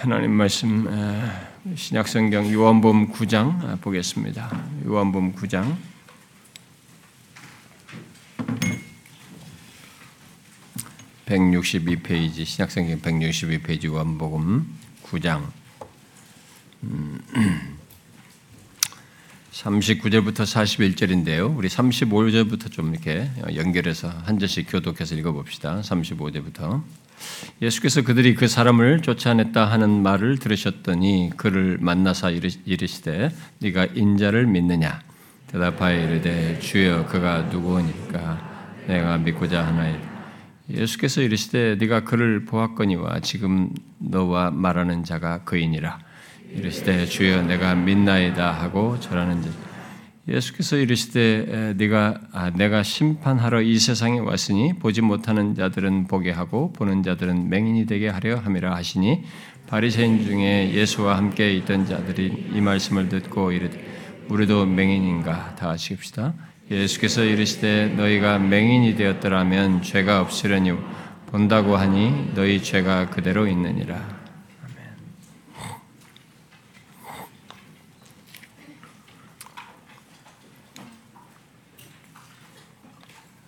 하나님 말씀 신약성경 요한복음 9장 보겠습니다. 요한복음 9장 162페이지 신약성경 162페이지 요한복음 9장 39절부터 41절인데요. 우리 35절부터 좀 이렇게 연결해서 한 절씩 교독해서 읽어봅시다. 35절부터. 예수께서 그들이 그 사람을 쫓아냈다 하는 말을 들으셨더니 그를 만나사 이르시되 네가 인자를 믿느냐? 대답하여 이르되 주여 그가 누구니까? 내가 믿고자 하나이다. 예수께서 이르시되 네가 그를 보았거니와 지금 너와 말하는 자가 그이니라 이르시되 주여 내가 믿나이다 하고 절하는지 예수께서 이르시되 네가 아, 내가 심판하러 이 세상에 왔으니 보지 못하는 자들은 보게 하고 보는 자들은 맹인이 되게 하려 함이라 하시니 바리새인 중에 예수와 함께 있던 자들이 이 말씀을 듣고 이르되 우리도 맹인인가 다 하십시다. 예수께서 이르시되 너희가 맹인이 되었더라면 죄가 없으려니 본다고 하니 너희 죄가 그대로 있느니라.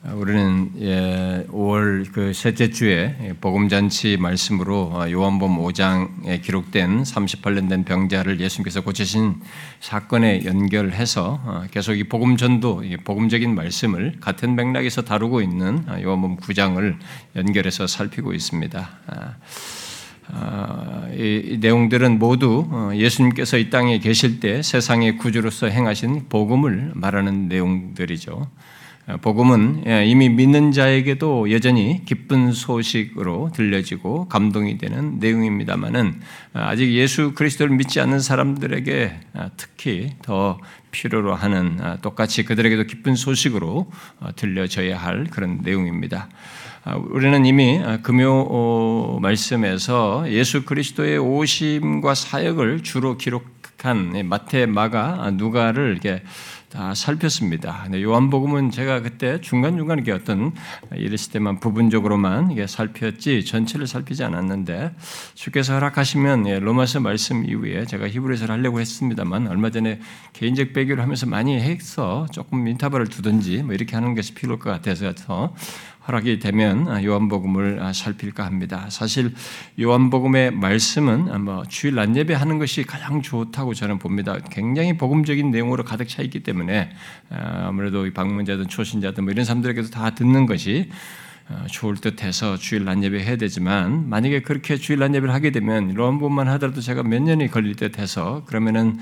우리는 5월 예, 그 셋째 주에 복음 잔치 말씀으로 요한복음 5장에 기록된 38년 된 병자를 예수님께서 고치신 사건에 연결해서 어, 계속 이 복음 전도, 복음적인 말씀을 같은 맥락에서 다루고 있는 요한복음 9장을 연결해서 살피고 있습니다. 아, 아, 이 내용들은 모두 어, 예수님께서 이 땅에 계실 때 세상의 구주로서 행하신 복음을 말하는 내용들이죠. 어, 복음은 예, 이미 믿는 자에게도 여전히 기쁜 소식으로 들려지고 감동이 되는 내용입니다만은 어, 아직 예수 그리스도를 믿지 않는 사람들에게 어, 특히 더 필요로 하는 똑같이 그들에게도 기쁜 소식으로 들려져야 할 그런 내용입니다. 우리는 이미 금요 말씀에서 예수 그리스도의 오심과 사역을 주로 기록한 마태, 마가, 누가를 이렇게 다 살폈습니다. 요한복음은 제가 그때 중간중간 이게 어떤 이랬을 때만 부분적으로만 살폈지 전체를 살피지 않았는데 주께서 허락하시면 예, 로마서 말씀 이후에 제가 히브리서를 하려고 했습니다만 얼마 전에 개인적 배교를 하면서 많이 해서 조금 인터벌을 두든지 뭐 이렇게 하는 것이 필요할 것 같아서 허락이 되면 요한복음을 살필까 합니다. 사실 요한복음의 말씀은 뭐 주일 낮 예배 하는 것이 가장 좋다고 저는 봅니다. 굉장히 복음적인 내용으로 가득 차 있기 때문에 아무래도 방문자든 초신자든 뭐 이런 사람들에게도 다 듣는 것이 어, 좋을 듯해서 주일 난 예배 해야 되지만 만약에 그렇게 주일 난 예배를 하게 되면 로한복음만 하더라도 제가 몇 년이 걸릴 듯해서 그러면은 어,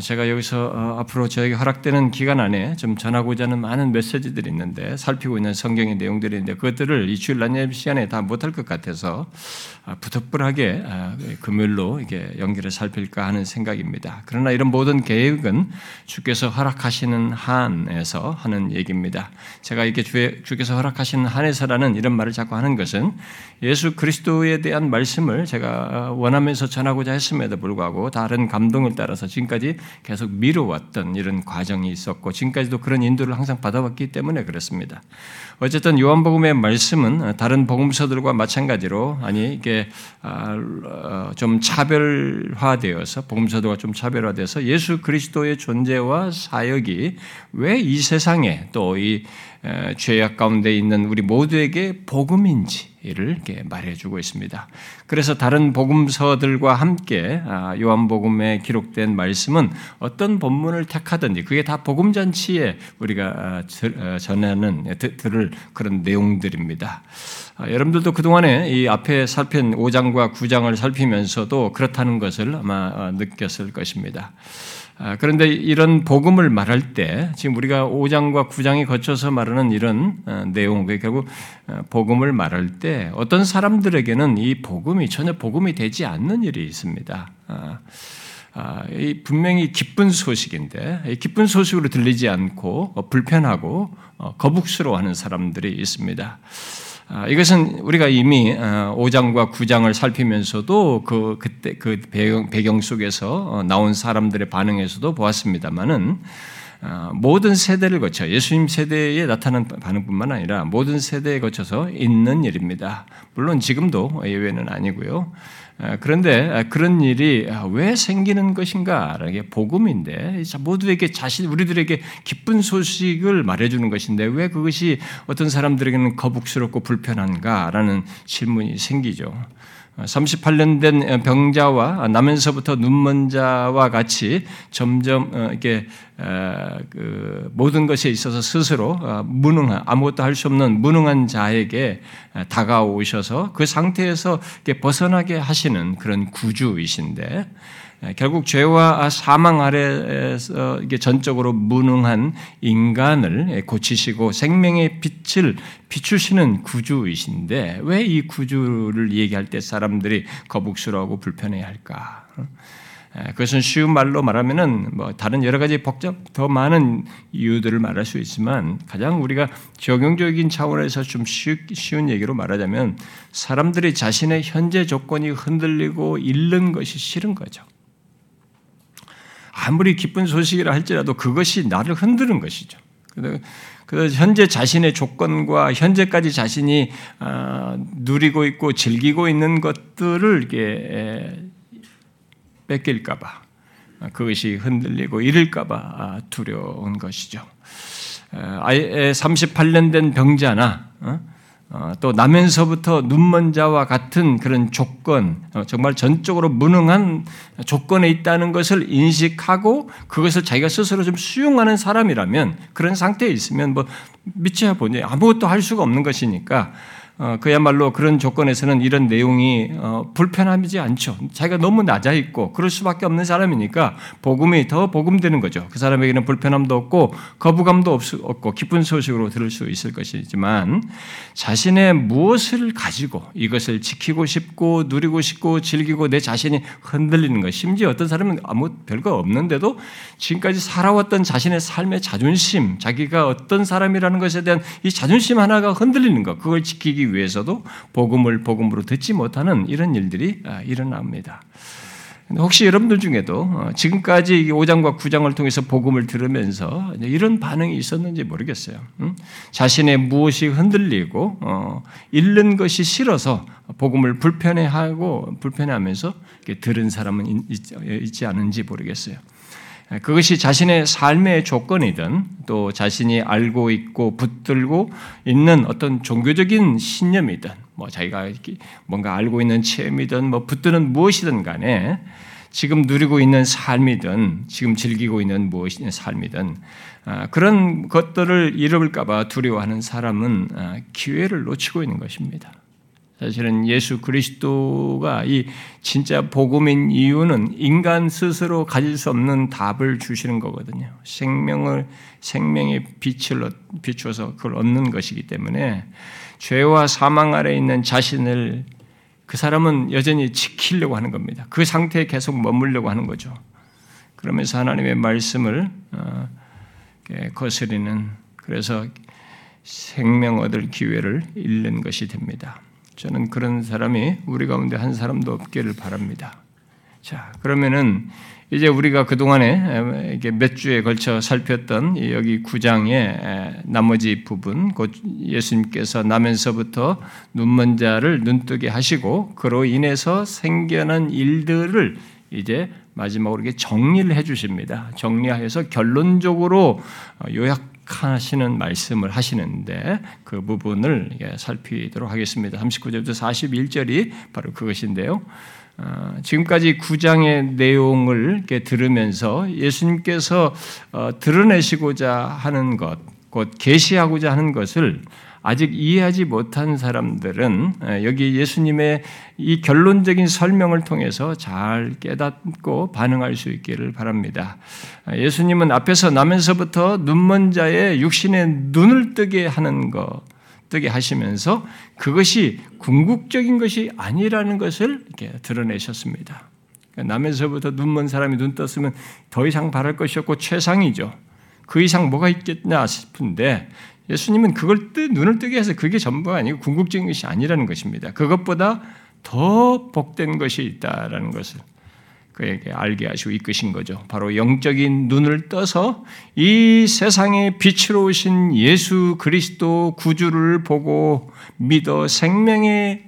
제가 여기서 어, 앞으로 저에게 허락되는 기간 안에 좀 전하고자 하는 많은 메시지들이 있는데 살피고 있는 성경의 내용들이 있는데 그것들을 이 주일 난예배 시간에 다 못할 것 같아서 아, 부득불하게 아, 금요일로 이게 연결을 살필까 하는 생각입니다. 그러나 이런 모든 계획은 주께서 허락하시는 한에서 하는 얘기입니다. 제가 이렇게 주께서 허락하시는 한에서라는 이런 말을 자꾸 하는 것은 예수 그리스도에 대한 말씀을 제가 원하면서 전하고자 했음에도 불구하고 다른 감동을 따라서 지금까지 계속 미뤄왔던 이런 과정이 있었고 지금까지도 그런 인도를 항상 받아왔기 때문에 그렇습니다. 어쨌든 요한복음의 말씀은 다른 복음서들과 마찬가지로 아니 이게 아, 어, 좀 차별화되어서 복음서들과 좀 차별화돼서 예수 그리스도의 존재와 사역이 왜 이 세상에 또 이 죄악 가운데 있는 우리 모두에게 복음인지 를 이렇게 말해주고 있습니다. 그래서 다른 복음서들과 함께 아, 요한복음에 기록된 말씀은 어떤 본문을 택하든지 그게 다 복음 잔치에 우리가 아, 어, 전하는 들을 그런 내용들입니다. 아, 여러분들도 그동안에 이 앞에 살핀 5장과 9장을 살피면서도 그렇다는 것을 아마 어, 느꼈을 것입니다. 아, 그런데 이런 복음을 말할 때 지금 우리가 5장과 9장이 거쳐서 말하는 이런 어, 내용, 결국 어, 복음을 말할 때 어떤 사람들에게는 이 복음이 전혀 복음이 되지 않는 일이 있습니다. 아, 아, 분명히 기쁜 소식인데 기쁜 소식으로 들리지 않고 어, 불편하고 거북스러워하는 사람들이 있습니다. 아, 이것은 우리가 이미 5장과 어, 9장을 살피면서도 그 그때 그 배경, 배경 속에서 어, 나온 사람들의 반응에서도 보았습니다만은 어, 모든 세대를 거쳐 예수님 세대에 나타난 반응뿐만 아니라 모든 세대에 거쳐서 있는 일입니다. 물론 지금도 예외는 아니고요. 그런데 그런 일이 왜 생기는 것인가? 이게 복음인데 모두에게 자신 우리들에게 기쁜 소식을 말해주는 것인데 왜 그것이 어떤 사람들에게는 거북스럽고 불편한가라는 질문이 생기죠. 38년 된 병자와 나면서부터 눈먼 자와 같이 점점 어, 이렇게 그 모든 것에 있어서 스스로 어, 무능한 아무것도 할 수 없는 무능한 자에게 다가오셔서 그 상태에서 벗어나게 하시는 그런 구주이신데 예, 결국 죄와 사망 아래에서 이게 전적으로 무능한 인간을 고치시고 생명의 빛을 비추시는 구주이신데 왜 이 구주를 얘기할 때 사람들이 거북스러워하고 불편해 할까? 예, 그것은 쉬운 말로 말하면은 뭐 다른 여러 가지 복잡 더 많은 이유들을 말할 수 있지만 가장 우리가 적용적인 차원에서 좀 쉬운 얘기로 말하자면 사람들이 자신의 현재 조건이 흔들리고 잃는 것이 싫은 거죠. 아무리 기쁜 소식이라 할지라도 그것이 나를 흔드는 것이죠. 그래서 현재 자신의 조건과 현재까지 자신이 아, 누리고 있고 즐기고 있는 것들을 뺏길까봐 그것이 흔들리고 잃을까봐 아, 두려운 것이죠. 38년 된 병자나 어? 어, 또 나면서부터 눈먼 자와 같은 그런 조건, 어, 정말 전적으로 무능한 조건에 있다는 것을 인식하고 그것을 자기가 스스로 좀 수용하는 사람이라면 그런 상태에 있으면 뭐 미쳐야 보니 아무것도 할 수가 없는 것이니까 어, 그야말로 그런 조건에서는 이런 내용이 어, 불편하지 않죠. 자기가 너무 낮아 있고 그럴 수밖에 없는 사람이니까 복음이 더 복음되는 거죠. 그 사람에게는 불편함도 없고 거부감도 없고 기쁜 소식으로 들을 수 있을 것이지만 자신의 무엇을 가지고 이것을 지키고 싶고 누리고 싶고 즐기고 내 자신이 흔들리는 것. 심지어 어떤 사람은 아무 별거 없는데도 지금까지 살아왔던 자신의 삶의 자존심, 자기가 어떤 사람이라는 것에 대한 이 자존심 하나가 흔들리는 것. 그걸 지키기 위해서도 복음을 복음으로 듣지 못하는 이런 일들이 아, 일어납니다. 혹시 여러분들 중에도 어, 지금까지 5장과 9장을 통해서 복음을 들으면서 이런 반응이 있었는지 모르겠어요. 자신의 무엇이 흔들리고 어, 잃는 것이 싫어서 복음을 불편해하고 불편해하면서 들은 사람은 있지 않은지 모르겠어요. 그것이 자신의 삶의 조건이든 또 자신이 알고 있고 붙들고 있는 어떤 종교적인 신념이든 뭐 자기가 뭔가 알고 있는 체험이든 뭐 붙드는 무엇이든 간에 지금 누리고 있는 삶이든 지금 즐기고 있는 무엇이든 삶이든 아, 그런 것들을 잃어볼까봐 두려워하는 사람은 아, 기회를 놓치고 있는 것입니다. 사실은 예수 그리스도가 이 진짜 복음인 이유는 인간 스스로 가질 수 없는 답을 주시는 거거든요. 생명을 생명의 빛을 비추어서 그걸 얻는 것이기 때문에 죄와 사망 아래 있는 자신을 그 사람은 여전히 지키려고 하는 겁니다. 그 상태에 계속 머물려고 하는 거죠. 그러면서 하나님의 말씀을 어, 거스리는 그래서 생명 얻을 기회를 잃는 것이 됩니다. 저는 그런 사람이 우리 가운데 한 사람도 없기를 바랍니다. 자, 그러면은 이제 우리가 그동안에 이게 몇 주에 걸쳐 살폈던 여기 9장의 나머지 부분, 곧 예수님께서 나면서부터 눈먼 자를 눈뜨게 하시고 그로 인해서 생겨난 일들을 이제 마지막으로 정리를 해 주십니다. 정리해서 결론적으로 요약 하시는 말씀을 하시는데 그 부분을 살피도록 하겠습니다. 39절부터 41절이 바로 그것인데요. 어, 지금까지 9장의 내용을 들으면서 예수님께서 어, 드러내시고자 하는 것, 곧 계시하고자 하는 것을 아직 이해하지 못한 사람들은 여기 예수님의 이 결론적인 설명을 통해서 잘 깨닫고 반응할 수 있기를 바랍니다. 예수님은 앞에서 나면서부터 눈먼 자의 육신의 눈을 뜨게 하는 것, 뜨게 하시면서 그것이 궁극적인 것이 아니라는 것을 이렇게 드러내셨습니다. 그러니까 나면서부터 눈먼 사람이 눈 떴으면 더 이상 바랄 것이 없고 최상이죠. 그 이상 뭐가 있겠나 싶은데 예수님은 그걸 뜨, 눈을 뜨게 해서 그게 전부가 아니고 궁극적인 것이 아니라는 것입니다. 그것보다 더 복된 것이 있다라는 것을 그에게 알게 하시고 이끄신 거죠. 바로 영적인 눈을 떠서 이 세상의 빛으로 오신 예수 그리스도 구주를 보고 믿어 생명의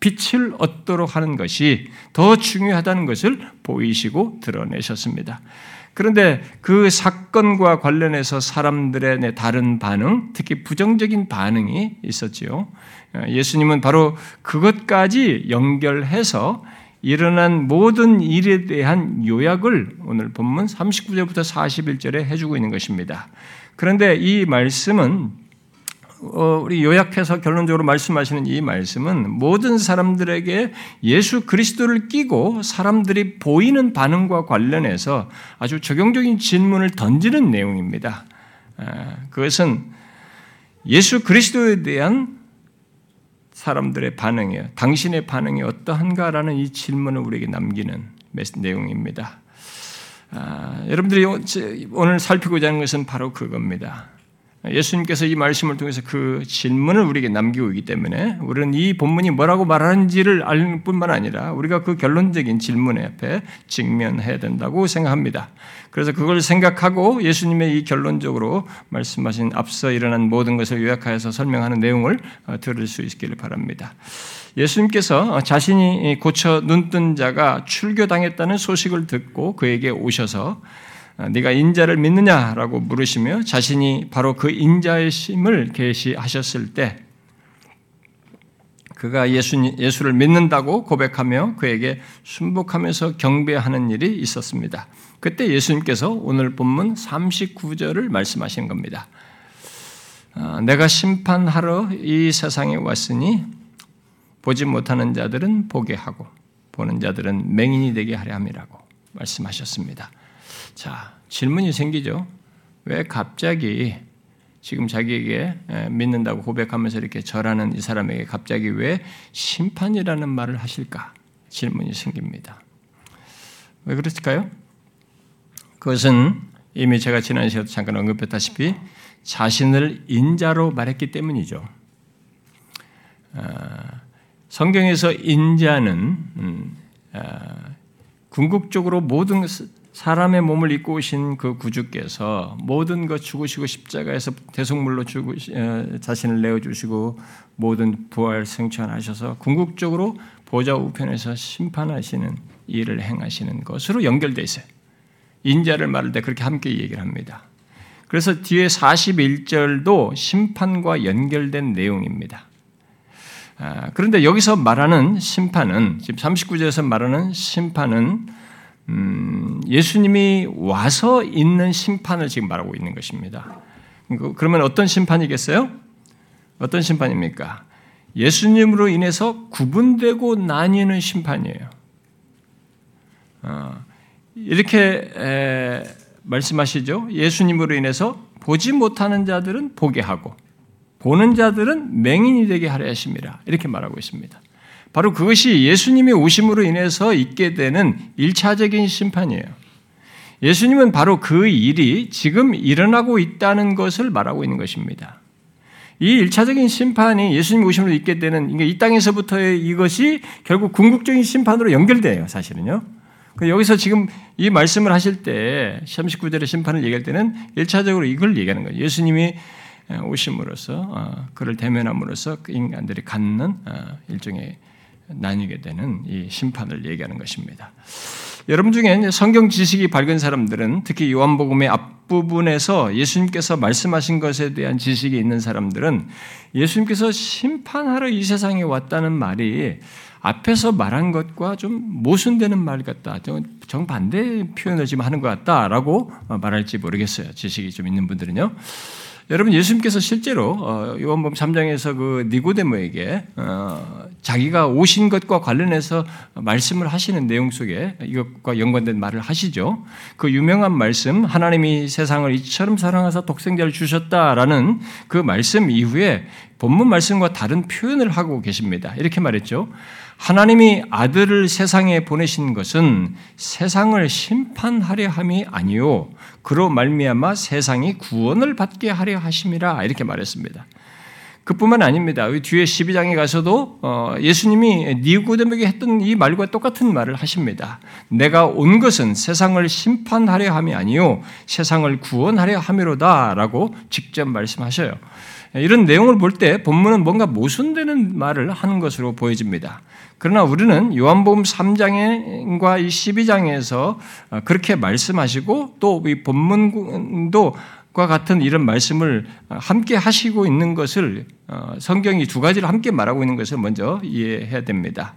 빛을 얻도록 하는 것이 더 중요하다는 것을 보이시고 드러내셨습니다. 그런데 그 사건과 관련해서 사람들의 다른 반응, 특히 부정적인 반응이 있었지요. 예수님은 바로 그것까지 연결해서 일어난 모든 일에 대한 요약을 오늘 본문 39절부터 41절에 해주고 있는 것입니다. 그런데 이 말씀은 어, 우리 요약해서 결론적으로 말씀하시는 이 말씀은 모든 사람들에게 예수 그리스도를 끼고 사람들이 보이는 반응과 관련해서 아주 적용적인 질문을 던지는 내용입니다. 아, 그것은 예수 그리스도에 대한 사람들의 반응이에요. 당신의 반응이 어떠한가라는 이 질문을 우리에게 남기는 내용입니다. 아, 여러분들이 오늘 살피고자 하는 것은 바로 그겁니다. 예수님께서 이 말씀을 통해서 그 질문을 우리에게 남기고 있기 때문에 우리는 이 본문이 뭐라고 말하는지를 알 뿐만 아니라 우리가 그 결론적인 질문 앞에 직면해야 된다고 생각합니다. 그래서 그걸 생각하고 예수님의 이 결론적으로 말씀하신 앞서 일어난 모든 것을 요약하여서 설명하는 내용을 어, 들을 수 있기를 바랍니다. 예수님께서 자신이 고쳐 눈뜬 자가 출교당했다는 소식을 듣고 그에게 오셔서 아, 네가 인자를 믿느냐라고 물으시며 자신이 바로 그 인자의 심을 계시하셨을 때 그가 예수, 예수를 믿는다고 고백하며 그에게 순복하면서 경배하는 일이 있었습니다. 그때 예수님께서 오늘 본문 39절을 말씀하신 겁니다. 아, 내가 심판하러 이 세상에 왔으니 보지 못하는 자들은 보게 하고 보는 자들은 맹인이 되게 하려 함이라고 말씀하셨습니다. 자, 질문이 생기죠. 왜 갑자기 지금 자기에게 믿는다고 고백하면서 이렇게 절하는 이 사람에게 갑자기 왜 심판이라는 말을 하실까? 질문이 생깁니다. 왜 그랬을까요? 그것은 이미 제가 지난 시간에 잠깐 언급했다시피 자신을 인자로 말했기 때문이죠. 아, 성경에서 인자는 음, 아, 궁극적으로 모든 사람의 몸을 입고 오신 그 구주께서 모든 것 죽으시고 십자가에서 대속물로 죽으 어, 자신을 내어 주시고 모든 부활 생천하셔서 궁극적으로 보좌 우편에서 심판하시는 일을 행하시는 것으로 연결돼 있어요. 인자를 말할 때 그렇게 함께 얘기를 합니다. 그래서 뒤에 41절도 심판과 연결된 내용입니다. 아, 그런데 여기서 말하는 심판은 지금 39절에서 말하는 심판은 음, 예수님이 와서 있는 심판을 지금 말하고 있는 것입니다. 그러면 어떤 심판이겠어요? 어떤 심판입니까? 예수님으로 인해서 구분되고 나뉘는 심판이에요. 어, 이렇게 말씀하시죠. 예수님으로 인해서 보지 못하는 자들은 보게 하고 보는 자들은 맹인이 되게 하려 하십니다. 이렇게 말하고 있습니다. 바로 그것이 예수님의 오심으로 인해서 있게 되는 일차적인 심판이에요. 예수님은 바로 그 일이 지금 일어나고 있다는 것을 말하고 있는 것입니다. 이 일차적인 심판이 예수님 오심으로 있게 되는 이 땅에서부터의 이것이 결국 궁극적인 심판으로 연결돼요, 사실은요. 여기서 지금 이 말씀을 하실 때 39절의 심판을 얘기할 때는 일차적으로 이걸 얘기하는 거예요. 예수님이 오심으로써 어, 그를 대면함으로써 그 인간들이 갖는 어, 일종의 나뉘게 되는 이 심판을 얘기하는 것입니다. 여러분 중에 성경 지식이 밝은 사람들은 특히 요한복음의 앞부분에서 예수님께서 말씀하신 것에 대한 지식이 있는 사람들은 예수님께서 심판하러 이 세상에 왔다는 말이 앞에서 말한 것과 좀 모순되는 말 같다. 정반대 표현을 지금 하는 것 같다라고 말할지 모르겠어요. 지식이 좀 있는 분들은요. 여러분 예수님께서 실제로 어, 요한복음 3장에서 그 니고데모에게 어, 자기가 오신 것과 관련해서 말씀을 하시는 내용 속에 이것과 연관된 말을 하시죠. 그 유명한 말씀 하나님이 세상을 이처럼 사랑하사 독생자를 주셨다라는 그 말씀 이후에 본문 말씀과 다른 표현을 하고 계십니다. 이렇게 말했죠. 하나님이 아들을 세상에 보내신 것은 세상을 심판하려 함이 아니요 그로 말미암아 세상이 구원을 받게 하려 하심이라 이렇게 말했습니다. 그뿐만 아닙니다. 뒤에 12장에 가서도 어, 예수님이 니고데에게 했던 이 말과 똑같은 말을 하십니다. 내가 온 것은 세상을 심판하려 함이 아니요 세상을 구원하려 함이로다라고 직접 말씀하셔요. 이런 내용을 볼 때 본문은 뭔가 모순되는 말을 하는 것으로 보여집니다. 그러나 우리는 요한복음 3장과 이 12장에서 그렇게 말씀하시고 또 이 본문도 과 같은 이런 말씀을 함께 하시고 있는 것을 어, 성경이 두 가지를 함께 말하고 있는 것을 먼저 이해해야 됩니다.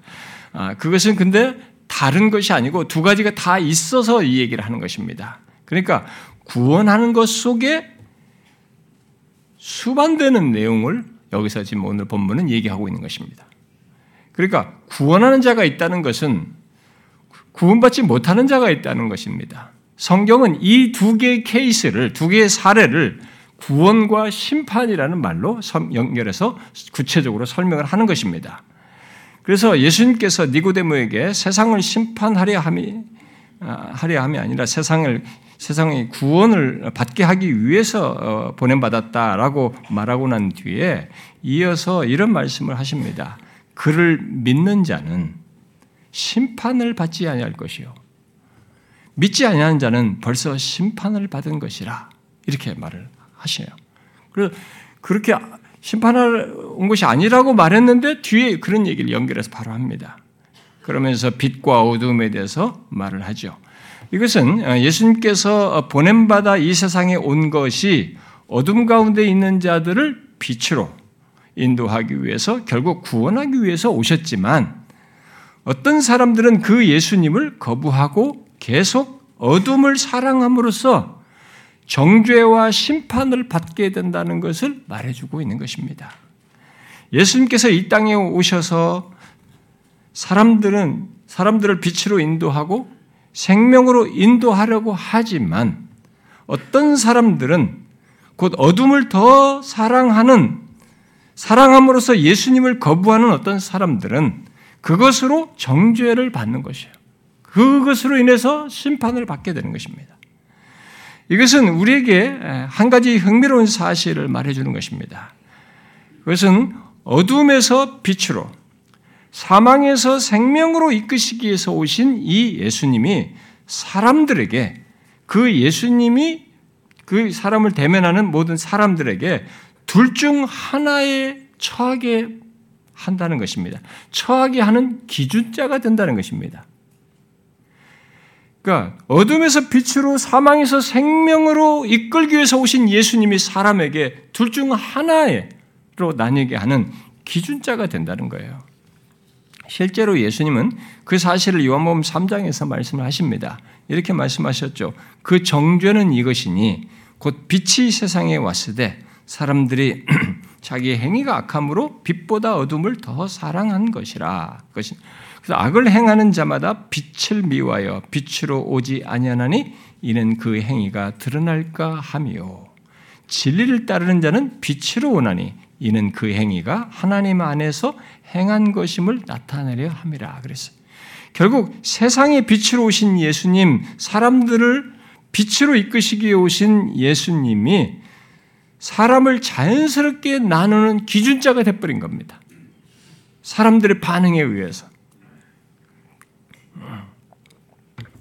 아, 그것은 근데 다른 것이 아니고 두 가지가 다 있어서 이 얘기를 하는 것입니다. 그러니까 구원하는 것 속에 수반되는 내용을 여기서 지금 오늘 본문은 얘기하고 있는 것입니다. 그러니까 구원하는 자가 있다는 것은 구원받지 못하는 자가 있다는 것입니다. 성경은 이 두 개의 케이스를, 두 개의 사례를 구원과 심판이라는 말로 연결해서 구체적으로 설명을 하는 것입니다. 그래서 예수님께서 니고데모에게 세상을 심판하려 함이 아, 하려 함이 아니라 세상을 세상의 구원을 받게 하기 위해서 어, 보냄받았다라고 말하고 난 뒤에 이어서 이런 말씀을 하십니다. 그를 믿는 자는 심판을 받지 아니할 것이요 믿지 아니하는 자는 벌써 심판을 받은 것이라 이렇게 말을 그래서 그렇게 심판할 온 것이 아니라고 말했는데 뒤에 그런 얘기를 연결해서 바로 합니다. 그러면서 빛과 어둠에 대해서 말을 하죠. 이것은 어, 예수님께서 보냄받아 이 세상에 온 것이 어둠 가운데 있는 자들을 빛으로 인도하기 위해서 결국 구원하기 위해서 오셨지만 어떤 사람들은 그 예수님을 거부하고 계속 어둠을 사랑함으로써 정죄와 심판을 받게 된다는 것을 말해주고 있는 것입니다. 예수님께서 이 땅에 오셔서 사람들은 사람들을 빛으로 인도하고 생명으로 인도하려고 하지만 어떤 사람들은 곧 어둠을 더 사랑하는 사랑함으로써 예수님을 거부하는 어떤 사람들은 그것으로 정죄를 받는 것이에요. 그것으로 인해서 심판을 받게 되는 것입니다. 이것은 우리에게 한 가지 흥미로운 사실을 말해주는 것입니다. 그것은 어둠에서 빛으로, 사망에서 생명으로 이끄시기 위해서 오신 이 예수님이 사람들에게 그 예수님이 그 사람을 대면하는 모든 사람들에게 둘 중 하나에 처하게 한다는 것입니다. 처하게 하는 기준자가 된다는 것입니다. 그러니까 어둠에서 빛으로 사망에서 생명으로 이끌기 위해서 오신 예수님이 사람에게 둘 중 하나로 나뉘게 하는 기준자가 된다는 거예요. 실제로 예수님은 그 사실을 요한복음 3장에서 말씀을 하십니다. 이렇게 말씀하셨죠. 그 정죄는 이것이니 곧 빛이 세상에 왔으되 사람들이 자기 행위가 악함으로 빛보다 어둠을 더 사랑한 것이라. 그것이 그래서 악을 행하는 자마다 빛을 미워하여 빛으로 오지 아니하나니 이는 그 행위가 드러날까 하미요. 진리를 따르는 자는 빛으로 오나니 이는 그 행위가 하나님 안에서 행한 것임을 나타내려 함이라 그랬어요. 결국 세상의 빛으로 오신 예수님, 사람들을 빛으로 이끄시기 오신 예수님이 사람을 자연스럽게 나누는 기준자가 돼버린 겁니다. 사람들의 반응에 의해서.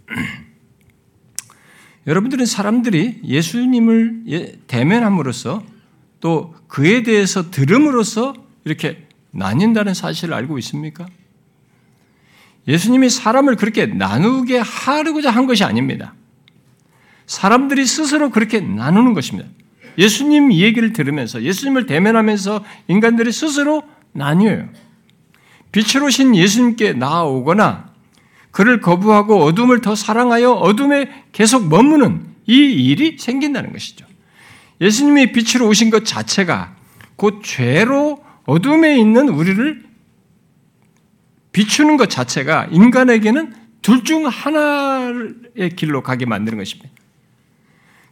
여러분들은 사람들이 예수님을 예, 대면함으로써 또 그에 대해서 들음으로써 이렇게 나뉜다는 사실을 알고 있습니까? 예수님이 사람을 그렇게 나누게 하려고자 한 것이 아닙니다. 사람들이 스스로 그렇게 나누는 것입니다. 예수님 얘기를 들으면서 예수님을 대면하면서 인간들이 스스로 나뉘어요. 빛으로 신 예수님께 나아오거나 그를 거부하고 어둠을 더 사랑하여 어둠에 계속 머무는 이 일이 생긴다는 것이죠. 예수님이 빛으로 오신 것 자체가 곧 죄로 어둠에 있는 우리를 비추는 것 자체가 인간에게는 둘 중 하나의 길로 가게 만드는 것입니다.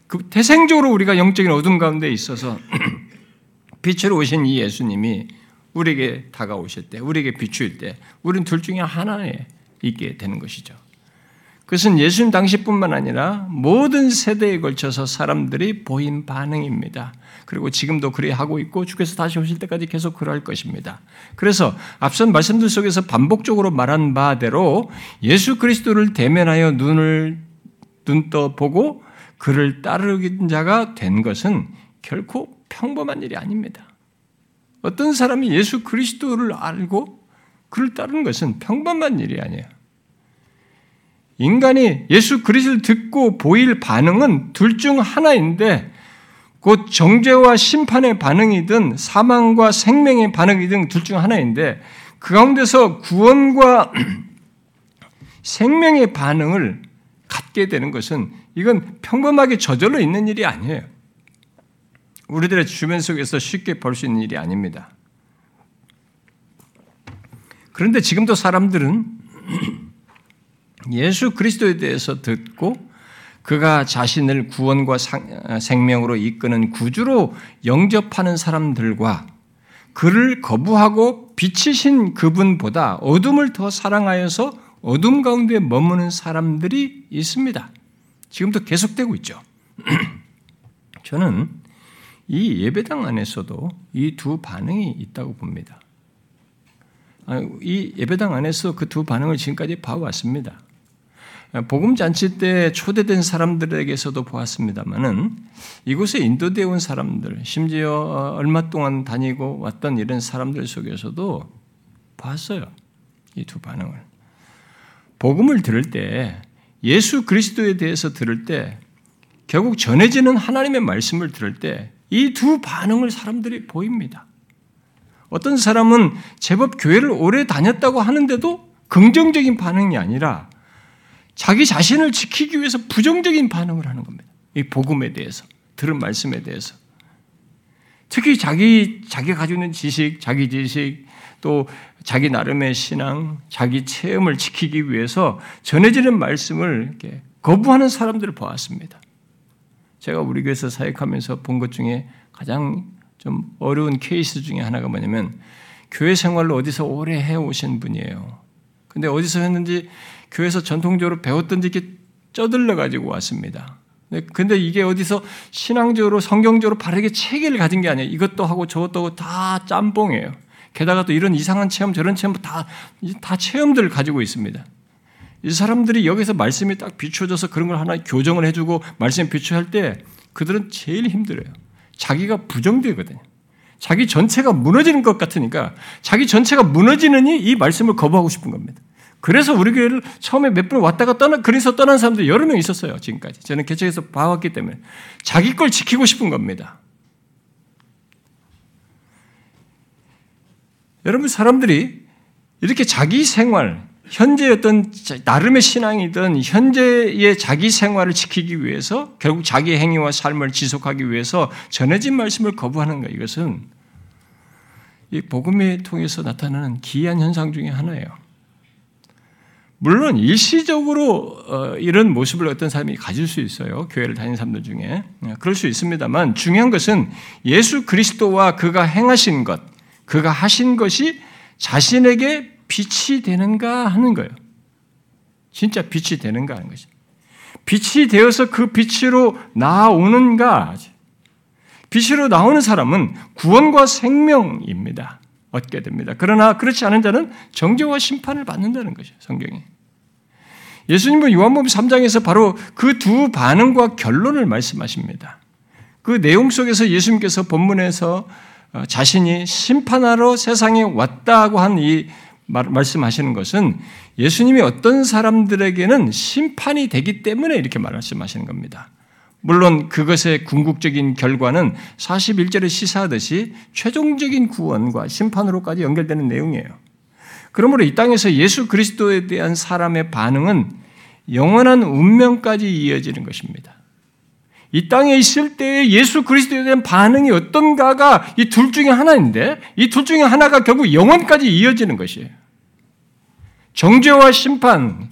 그 태생적으로 우리가 영적인 어둠 가운데 있어서 빛으로 오신 이 예수님이 우리에게 다가오실 때, 우리에게 비추일 때, 우리는 둘 중에 하나에 있게 되는 것이죠. 그것은 예수님 당시뿐만 아니라 모든 세대에 걸쳐서 사람들이 보인 반응입니다. 그리고 지금도 그리 하고 있고 주께서 다시 오실 때까지 계속 그럴 것입니다. 그래서 앞선 말씀들 속에서 반복적으로 말한 바대로 예수 그리스도를 대면하여 눈을 눈떠 보고 그를 따르는 자가 된 것은 결코 평범한 일이 아닙니다. 어떤 사람이 예수 그리스도를 알고 그를 따르는 것은 평범한 일이 아니에요. 인간이 예수 그리스도를 듣고 보일 반응은 둘 중 하나인데 곧 정죄와 심판의 반응이든 사망과 생명의 반응이든 둘 중 하나인데 그 가운데서 구원과 생명의 반응을 갖게 되는 것은 이건 평범하게 저절로 있는 일이 아니에요. 우리들의 주변 속에서 쉽게 볼 수 있는 일이 아닙니다. 그런데 지금도 사람들은 예수 그리스도에 대해서 듣고 그가 자신을 구원과 생명으로 이끄는 구주로 영접하는 사람들과 그를 거부하고 빛이신 그분보다 어둠을 더 사랑하여서 어둠 가운데 머무는 사람들이 있습니다. 지금도 계속되고 있죠. 저는 이 예배당 안에서도 이 두 반응이 있다고 봅니다. 아, 이 예배당 안에서 그 두 반응을 지금까지 봐왔습니다. 복음 잔치 때 초대된 사람들에게서도 보았습니다만은 이곳에 인도되어 온 사람들, 심지어 얼마 동안 다니고 왔던 이런 사람들 속에서도 봤어요. 이 두 반응을. 복음을 들을 때 예수 그리스도에 대해서 들을 때 결국 전해지는 하나님의 말씀을 들을 때 이 두 반응을 사람들이 보입니다. 어떤 사람은 제법 교회를 오래 다녔다고 하는데도 긍정적인 반응이 아니라 자기 자신을 지키기 위해서 부정적인 반응을 하는 겁니다. 이 복음에 대해서, 들은 말씀에 대해서. 특히 자기, 자기가 가지고 있는 지식, 자기 지식, 또 자기 나름의 신앙, 자기 체험을 지키기 위해서 전해지는 말씀을 거부하는 사람들을 보았습니다. 제가 우리 교회에서 사역하면서 본 것 중에 가장 좀 어려운 케이스 중에 하나가 뭐냐면 교회 생활을 어디서 오래 해 오신 분이에요. 근데 어디서 했는지 교회에서 전통적으로 배웠던지 이렇게 쩌들러 가지고 왔습니다. 네, 근데 이게 어디서 신앙적으로 성경적으로 바르게 체계를 가진 게 아니에요. 이것도 하고 저것도 하고 다 짬뽕이에요. 게다가 또 이런 이상한 체험 저런 체험 다, 다 체험들을 가지고 있습니다. 이 사람들이 여기서 말씀이 딱 비춰져서 그런 걸 하나 교정을 해주고 말씀 비추할 때 그들은 제일 힘들어요. 자기가 부정되거든요. 자기 전체가 무너지는 것 같으니까 자기 전체가 무너지느니 이 말씀을 거부하고 싶은 겁니다. 그래서 우리 교회를 처음에 몇 번 왔다가 떠나, 그래서 떠난 사람들이 여러 명 있었어요, 지금까지. 저는 개척에서 봐왔기 때문에. 자기 걸 지키고 싶은 겁니다. 여러분, 사람들이 이렇게 자기 생활, 현재의 어떤 나름의 신앙이든 현재의 자기 생활을 지키기 위해서 결국 자기 행위와 삶을 지속하기 위해서 전해진 말씀을 거부하는 것 이것은 이 복음을 통해서 나타나는 기이한 현상 중의 하나예요. 물론 일시적으로 어, 이런 모습을 어떤 사람이 가질 수 있어요. 교회를 다니는 사람들 중에. 네, 그럴 수 있습니다만 중요한 것은 예수 그리스도와 그가 행하신 것, 그가 하신 것이 자신에게 빛이 되는가 하는 거예요. 진짜 빛이 되는가 하는 것이. 빛이 되어서 그 빛으로 나오는가. 빛으로 나오는 사람은 구원과 생명입니다. 얻게 됩니다. 그러나 그렇지 않은 자는 정죄와 심판을 받는다는 것이에요. 성경이. 예수님은 요한복음 3장에서 바로 그 두 반응과 결론을 말씀하십니다. 그 내용 속에서 예수님께서 본문에서 어, 자신이 심판하러 세상에 왔다고 한 이 말씀하시는 것은 예수님이 어떤 사람들에게는 심판이 되기 때문에 이렇게 말씀하시는 겁니다. 물론 그것의 궁극적인 결과는 41절에 시사하듯이 최종적인 구원과 심판으로까지 연결되는 내용이에요. 그러므로 이 땅에서 예수 그리스도에 대한 사람의 반응은 영원한 운명까지 이어지는 것입니다. 이 땅에 있을 때 예수 그리스도에 대한 반응이 어떤가가 이 둘 중에 하나인데 이 둘 중에 하나가 결국 영원까지 이어지는 것이에요. 정죄와 심판,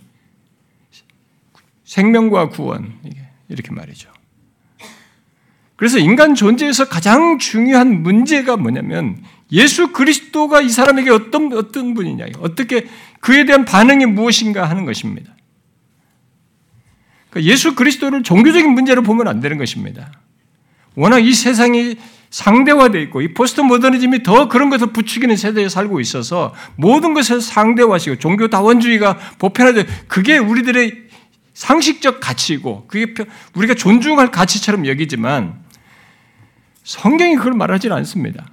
생명과 구원 이렇게 말이죠. 그래서 인간 존재에서 가장 중요한 문제가 뭐냐면 예수 그리스도가 이 사람에게 어떤 어떤 분이냐, 어떻게 그에 대한 반응이 무엇인가 하는 것입니다. 그러니까 예수 그리스도를 종교적인 문제로 보면 안 되는 것입니다. 워낙 이 세상이 상대화되어 있고 이 포스트 모더니즘이 더 그런 것을 부추기는 세대에 살고 있어서 모든 것을 상대화시고 종교 다원주의가 보편화돼 그게 우리들의 상식적 가치이고 그게 우리가 존중할 가치처럼 여기지만 성경이 그걸 말하지 않습니다.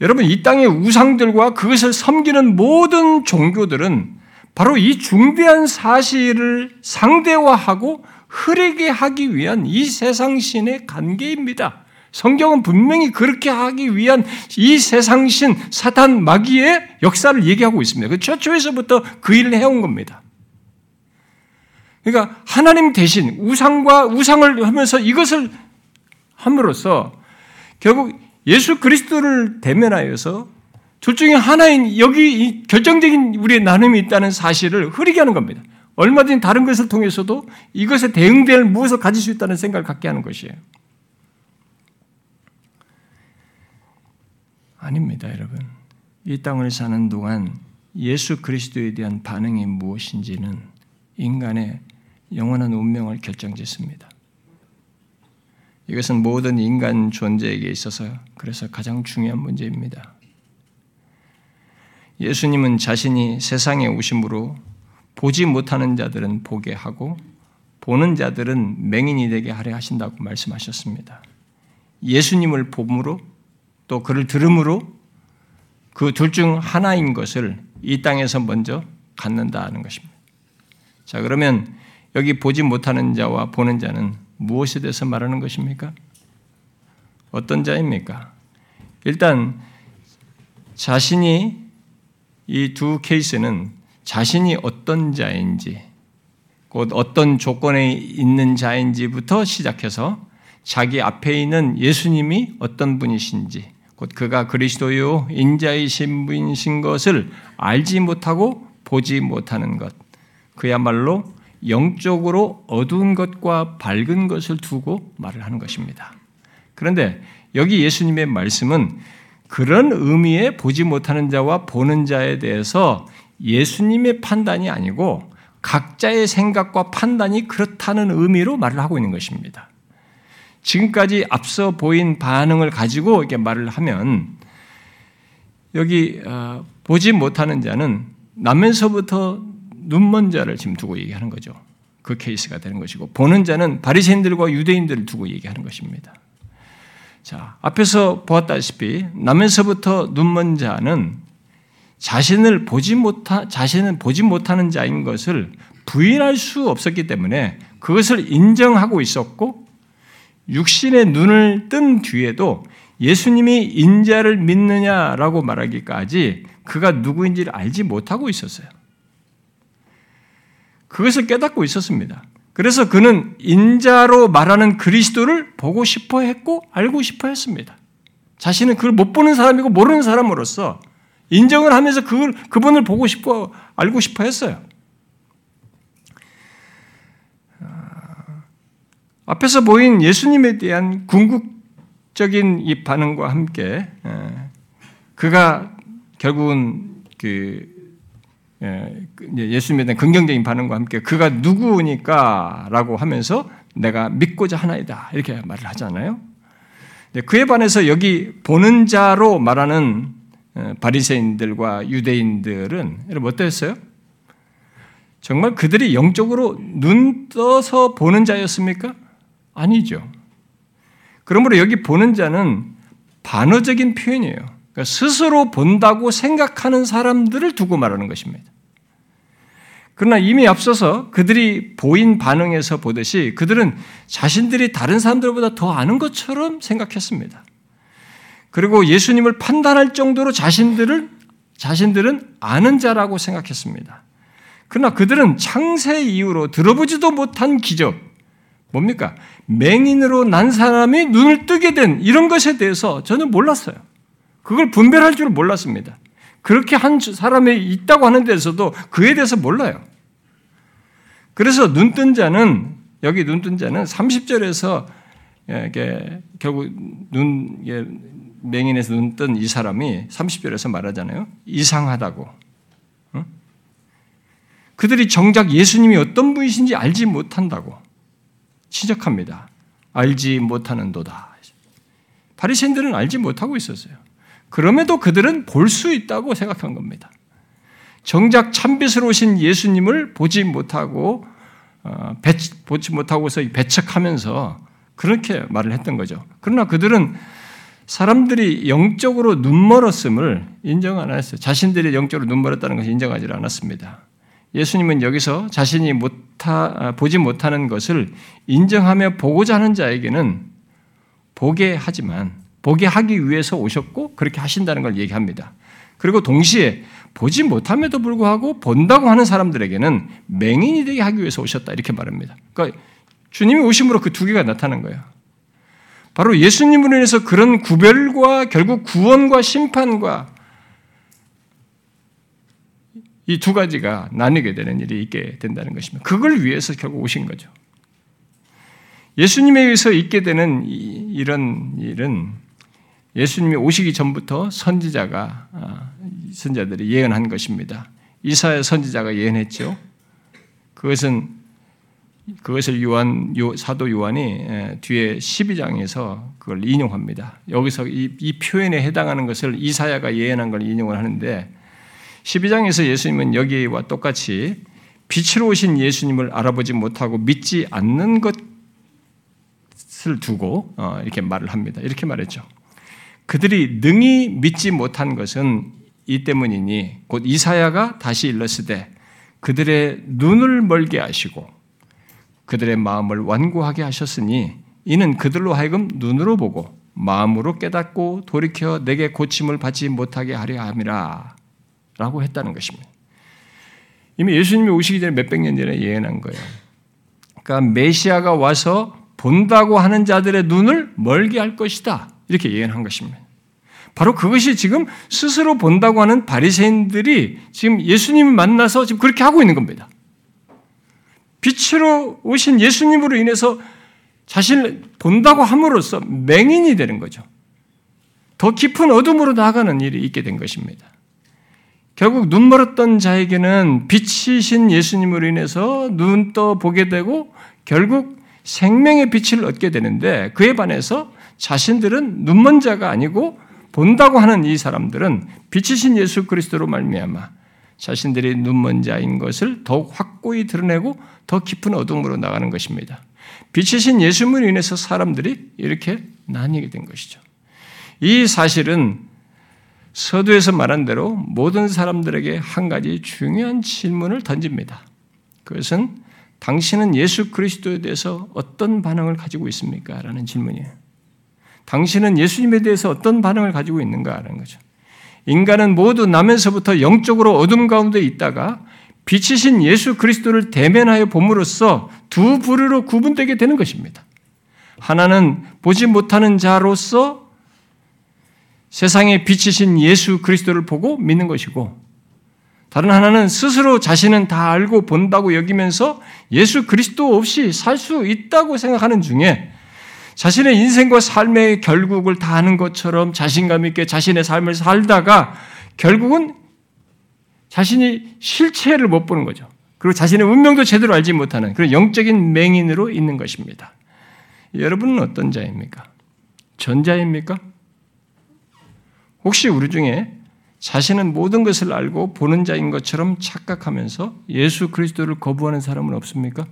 여러분 이 땅의 우상들과 그것을 섬기는 모든 종교들은 바로 이 중대한 사실을 상대화하고 흐리게 하기 위한 이 세상신의 관계입니다. 성경은 분명히 그렇게 하기 위한 이 세상신 사탄 마귀의 역사를 얘기하고 있습니다. 그 최초에서부터 그 일을 해온 겁니다. 그러니까 하나님 대신 우상과 우상을 하면서 이것을 함으로써 결국 예수 그리스도를 대면하여서 둘 중에 하나인 여기 결정적인 우리의 나눔이 있다는 사실을 흐리게 하는 겁니다. 얼마든지 다른 것을 통해서도 이것에 대응될 무엇을 가질 수 있다는 생각을 갖게 하는 것이에요. 아닙니다, 여러분. 이 땅을 사는 동안 예수 그리스도에 대한 반응이 무엇인지는 인간의 영원한 운명을 결정짓습니다. 이것은 모든 인간 존재에게 있어서 그래서 가장 중요한 문제입니다. 예수님은 자신이 세상에 오심으로 보지 못하는 자들은 보게 하고 보는 자들은 맹인이 되게 하려 하신다고 말씀하셨습니다. 예수님을 봄으로 또 그를 들음으로 그 둘 중 하나인 것을 이 땅에서 먼저 갖는다는 것입니다. 자, 그러면 여기 보지 못하는 자와 보는 자는 무엇에 대해서 말하는 것입니까? 어떤 자입니까? 일단 자신이 이 두 케이스는 자신이 어떤 자인지, 곧 어떤 조건에 있는 자인지부터 시작해서 자기 앞에 있는 예수님이 어떤 분이신지, 곧 그가 그리스도요 인자이신 분이신 것을 알지 못하고 보지 못하는 것, 그야말로 영적으로 어두운 것과 밝은 것을 두고 말을 하는 것입니다. 그런데 여기 예수님의 말씀은 그런 의미의 보지 못하는 자와 보는 자에 대해서 예수님의 판단이 아니고 각자의 생각과 판단이 그렇다는 의미로 말을 하고 있는 것입니다. 지금까지 앞서 보인 반응을 가지고 이렇게 말을 하면 여기 어, 보지 못하는 자는 나면서부터 눈먼 자를 지금 두고 얘기하는 거죠. 그 케이스가 되는 것이고 보는 자는 바리새인들과 유대인들을 두고 얘기하는 것입니다. 자, 앞에서 보았다시피 나면서부터 눈먼 자는 자신을 보지 못하 자신은 보지 못하는 자인 것을 부인할 수 없었기 때문에 그것을 인정하고 있었고 육신의 눈을 뜬 뒤에도 예수님이 인자를 믿느냐라고 말하기까지 그가 누구인지를 알지 못하고 있었어요. 그것을 깨닫고 있었습니다. 그래서 그는 인자로 말하는 그리스도를 보고 싶어 했고 알고 싶어 했습니다. 자신은 그걸 못 보는 사람이고 모르는 사람으로서 인정을 하면서 그걸 그분을 보고 싶어 알고 싶어 했어요. 아, 앞에서 보인 예수님에 대한 궁극적인 이 반응과 함께 그가 결국은 그 예수님에 대한 긍정적인 반응과 함께 그가 누구니까라고 하면서 내가 믿고자 하나이다 이렇게 말을 하잖아요. 그에 반해서 여기 보는 자로 말하는 바리새인들과 유대인들은 여러분 어땠어요? 정말 그들이 영적으로 눈 떠서 보는 자였습니까? 아니죠. 그러므로 여기 보는 자는 반어적인 표현이에요. 그러니까 스스로 본다고 생각하는 사람들을 두고 말하는 것입니다. 그러나 이미 앞서서 그들이 보인 반응에서 보듯이 그들은 자신들이 다른 사람들보다 더 아는 것처럼 생각했습니다. 그리고 예수님을 판단할 정도로 자신들을 자신들은 아는 자라고 생각했습니다. 그러나 그들은 창세 이후로 들어보지도 못한 기적, 뭡니까? 맹인으로 난 사람이 눈을 뜨게 된 이런 것에 대해서 저는 몰랐어요. 그걸 분별할 줄 몰랐습니다. 그렇게 한 사람이 있다고 하는 데서도 그에 대해서 몰라요. 그래서 눈 뜬 자는, 여기 눈 뜬 자는 30절에서 이게 결국 눈, 맹인에서 눈 뜬 이 사람이 30절에서 말하잖아요. 이상하다고. 그들이 정작 예수님이 어떤 분이신지 알지 못한다고 지적합니다. 알지 못하는도다. 바리새인들은 알지 못하고 있었어요. 그럼에도 그들은 볼 수 있다고 생각한 겁니다. 정작 참빛으로 오신 예수님을 보지 못하고 어, 보지 못하고서 배척하면서 그렇게 말을 했던 거죠. 그러나 그들은 사람들이 영적으로 눈멀었음을 인정 안 했어요. 자신들이 영적으로 눈멀었다는 것을 인정하지 않았습니다. 예수님은 여기서 자신이 못하, 아, 보지 못하는 것을 인정하며 보고자 하는 자에게는 보게 하지만 보게 하기 위해서 오셨고 그렇게 하신다는 걸 얘기합니다. 그리고 동시에 보지 못함에도 불구하고 본다고 하는 사람들에게는 맹인이 되게 하기 위해서 오셨다 이렇게 말합니다. 그러니까 주님이 오심으로 그 두 개가 나타난 거예요. 바로 예수님으로 인해서 그런 구별과 결국 구원과 심판과 이 두 가지가 나뉘게 되는 일이 있게 된다는 것입니다. 그걸 위해서 결국 오신 거죠. 예수님에 의해서 있게 되는 이런 일은 예수님이 오시기 전부터 선지자가 아, 선지자들이 예언한 것입니다. 이사야 선지자가 예언했죠. 그것은 그것을 요한 사도 요한이 뒤에 12장에서 그걸 인용합니다. 여기서 이, 이 표현에 해당하는 것을 이사야가 예언한 걸 인용을 하는데 12장에서 예수님은 여기와 똑같이 빛으로 오신 예수님을 알아보지 못하고 믿지 않는 것을 두고 어, 이렇게 말을 합니다. 이렇게 말했죠. 그들이 능히 믿지 못한 것은 이 때문이니 곧 이사야가 다시 일렀으되 그들의 눈을 멀게 하시고 그들의 마음을 완고하게 하셨으니 이는 그들로 하여금 눈으로 보고 마음으로 깨닫고 돌이켜 내게 고침을 받지 못하게 하려 함이라 라고 했다는 것입니다. 이미 예수님이 오시기 전에 몇백 년 전에 예언한 거예요. 그러니까 메시아가 와서 본다고 하는 자들의 눈을 멀게 할 것이다. 이렇게 예언한 것입니다. 바로 그것이 지금 스스로 본다고 하는 바리새인들이 지금 예수님을 만나서 지금 그렇게 하고 있는 겁니다. 빛으로 오신 예수님으로 인해서 자신을 본다고 함으로써 맹인이 되는 거죠. 더 깊은 어둠으로 나아가는 일이 있게 된 것입니다. 결국 눈 멀었던 자에게는 빛이신 예수님으로 인해서 눈 떠 보게 되고 결국 생명의 빛을 얻게 되는데 그에 반해서 자신들은 눈먼 자가 아니고 본다고 하는 이 사람들은 빛이신 예수 그리스도로 말미암아 자신들이 눈먼 자인 것을 더욱 확고히 드러내고 더 깊은 어둠으로 나가는 것입니다. 빛이신 예수님으로 인해서 사람들이 이렇게 나뉘게 된 것이죠. 이 사실은 서두에서 말한 대로 모든 사람들에게 한 가지 중요한 질문을 던집니다. 그것은 당신은 예수 그리스도에 대해서 어떤 반응을 가지고 있습니까? 라는 질문이에요. 당신은 예수님에 대해서 어떤 반응을 가지고 있는가? 라는 거죠. 인간은 모두 나면서부터 영적으로 어둠 가운데 있다가 빛이신 예수 그리스도를 대면하여 봄으로써 두 부류로 구분되게 되는 것입니다. 하나는 보지 못하는 자로서 세상에 빛이신 예수 그리스도를 보고 믿는 것이고 다른 하나는 스스로 자신은 다 알고 본다고 여기면서 예수 그리스도 없이 살 수 있다고 생각하는 중에 자신의 인생과 삶의 결국을 다 아는 것처럼 자신감 있게 자신의 삶을 살다가 결국은 자신이 실체를 못 보는 거죠. 그리고 자신의 운명도 제대로 알지 못하는 그런 영적인 맹인으로 있는 것입니다. 여러분은 어떤 자입니까? 전자입니까? 혹시 우리 중에 자신은 모든 것을 알고 보는 자인 것처럼 착각하면서 예수 그리스도를 거부하는 사람은 없습니까?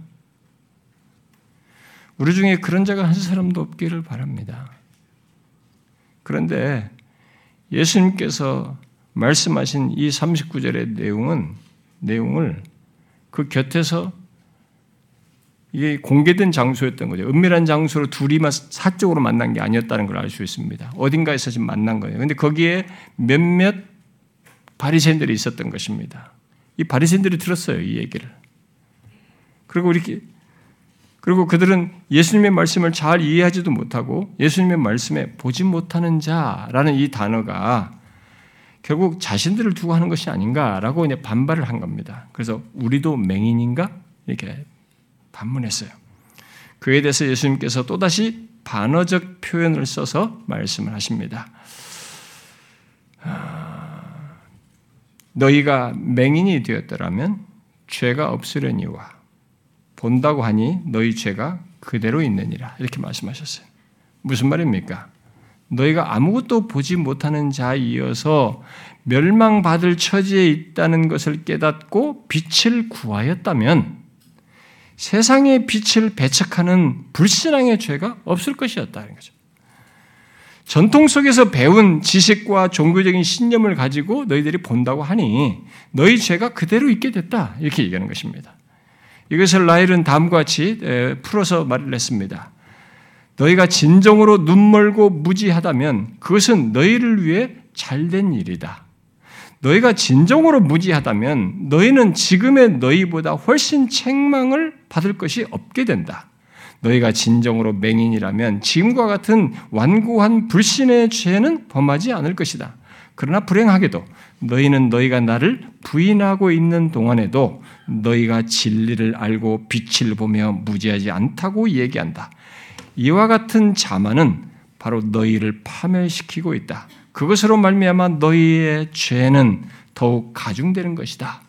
우리 중에 그런 자가 한 사람도 없기를 바랍니다. 그런데 예수님께서 말씀하신 이 39절의 내용은 내용을 그 곁에서 이게 공개된 장소였던 거죠. 은밀한 장소로 둘이만 사적으로 만난 게 아니었다는 걸 알 수 있습니다. 어딘가에서 지금 만난 거예요. 근데 거기에 몇몇 바리새인들이 있었던 것입니다. 이 바리새인들이 들었어요, 이 얘기를. 그리고 이렇게 그리고 그들은 예수님의 말씀을 잘 이해하지도 못하고 예수님의 말씀에 보지 못하는 자라는 이 단어가 결국 자신들을 두고 하는 것이 아닌가라고 이제 반발을 한 겁니다. 그래서 우리도 맹인인가? 이렇게 반문했어요. 그에 대해서 예수님께서 또다시 반어적 표현을 써서 말씀을 하십니다. 아, 너희가 맹인이 되었더라면 죄가 없으려니와 본다고 하니 너희 죄가 그대로 있느니라 이렇게 말씀하셨어요. 무슨 말입니까? 너희가 아무것도 보지 못하는 자이어서 멸망받을 처지에 있다는 것을 깨닫고 빛을 구하였다면 세상의 빛을 배척하는 불신앙의 죄가 없을 것이었다는 거죠. 전통 속에서 배운 지식과 종교적인 신념을 가지고 너희들이 본다고 하니 너희 죄가 그대로 있게 됐다. 이렇게 얘기하는 것입니다. 이것을 라일은 다음과 같이 풀어서 말을 했습니다. 너희가 진정으로 눈멀고 무지하다면 그것은 너희를 위해 잘된 일이다. 너희가 진정으로 무지하다면 너희는 지금의 너희보다 훨씬 책망을 받을 것이 없게 된다. 너희가 진정으로 맹인이라면 지금과 같은 완고한 불신의 죄는 범하지 않을 것이다. 그러나 불행하게도 너희는 너희가 나를 부인하고 있는 동안에도 너희가 진리를 알고 빛을 보며 무지하지 않다고 얘기한다. 이와 같은 자만은 바로 너희를 파멸시키고 있다. 그것으로 말미암아 너희의 죄는 더욱 가중되는 것이다.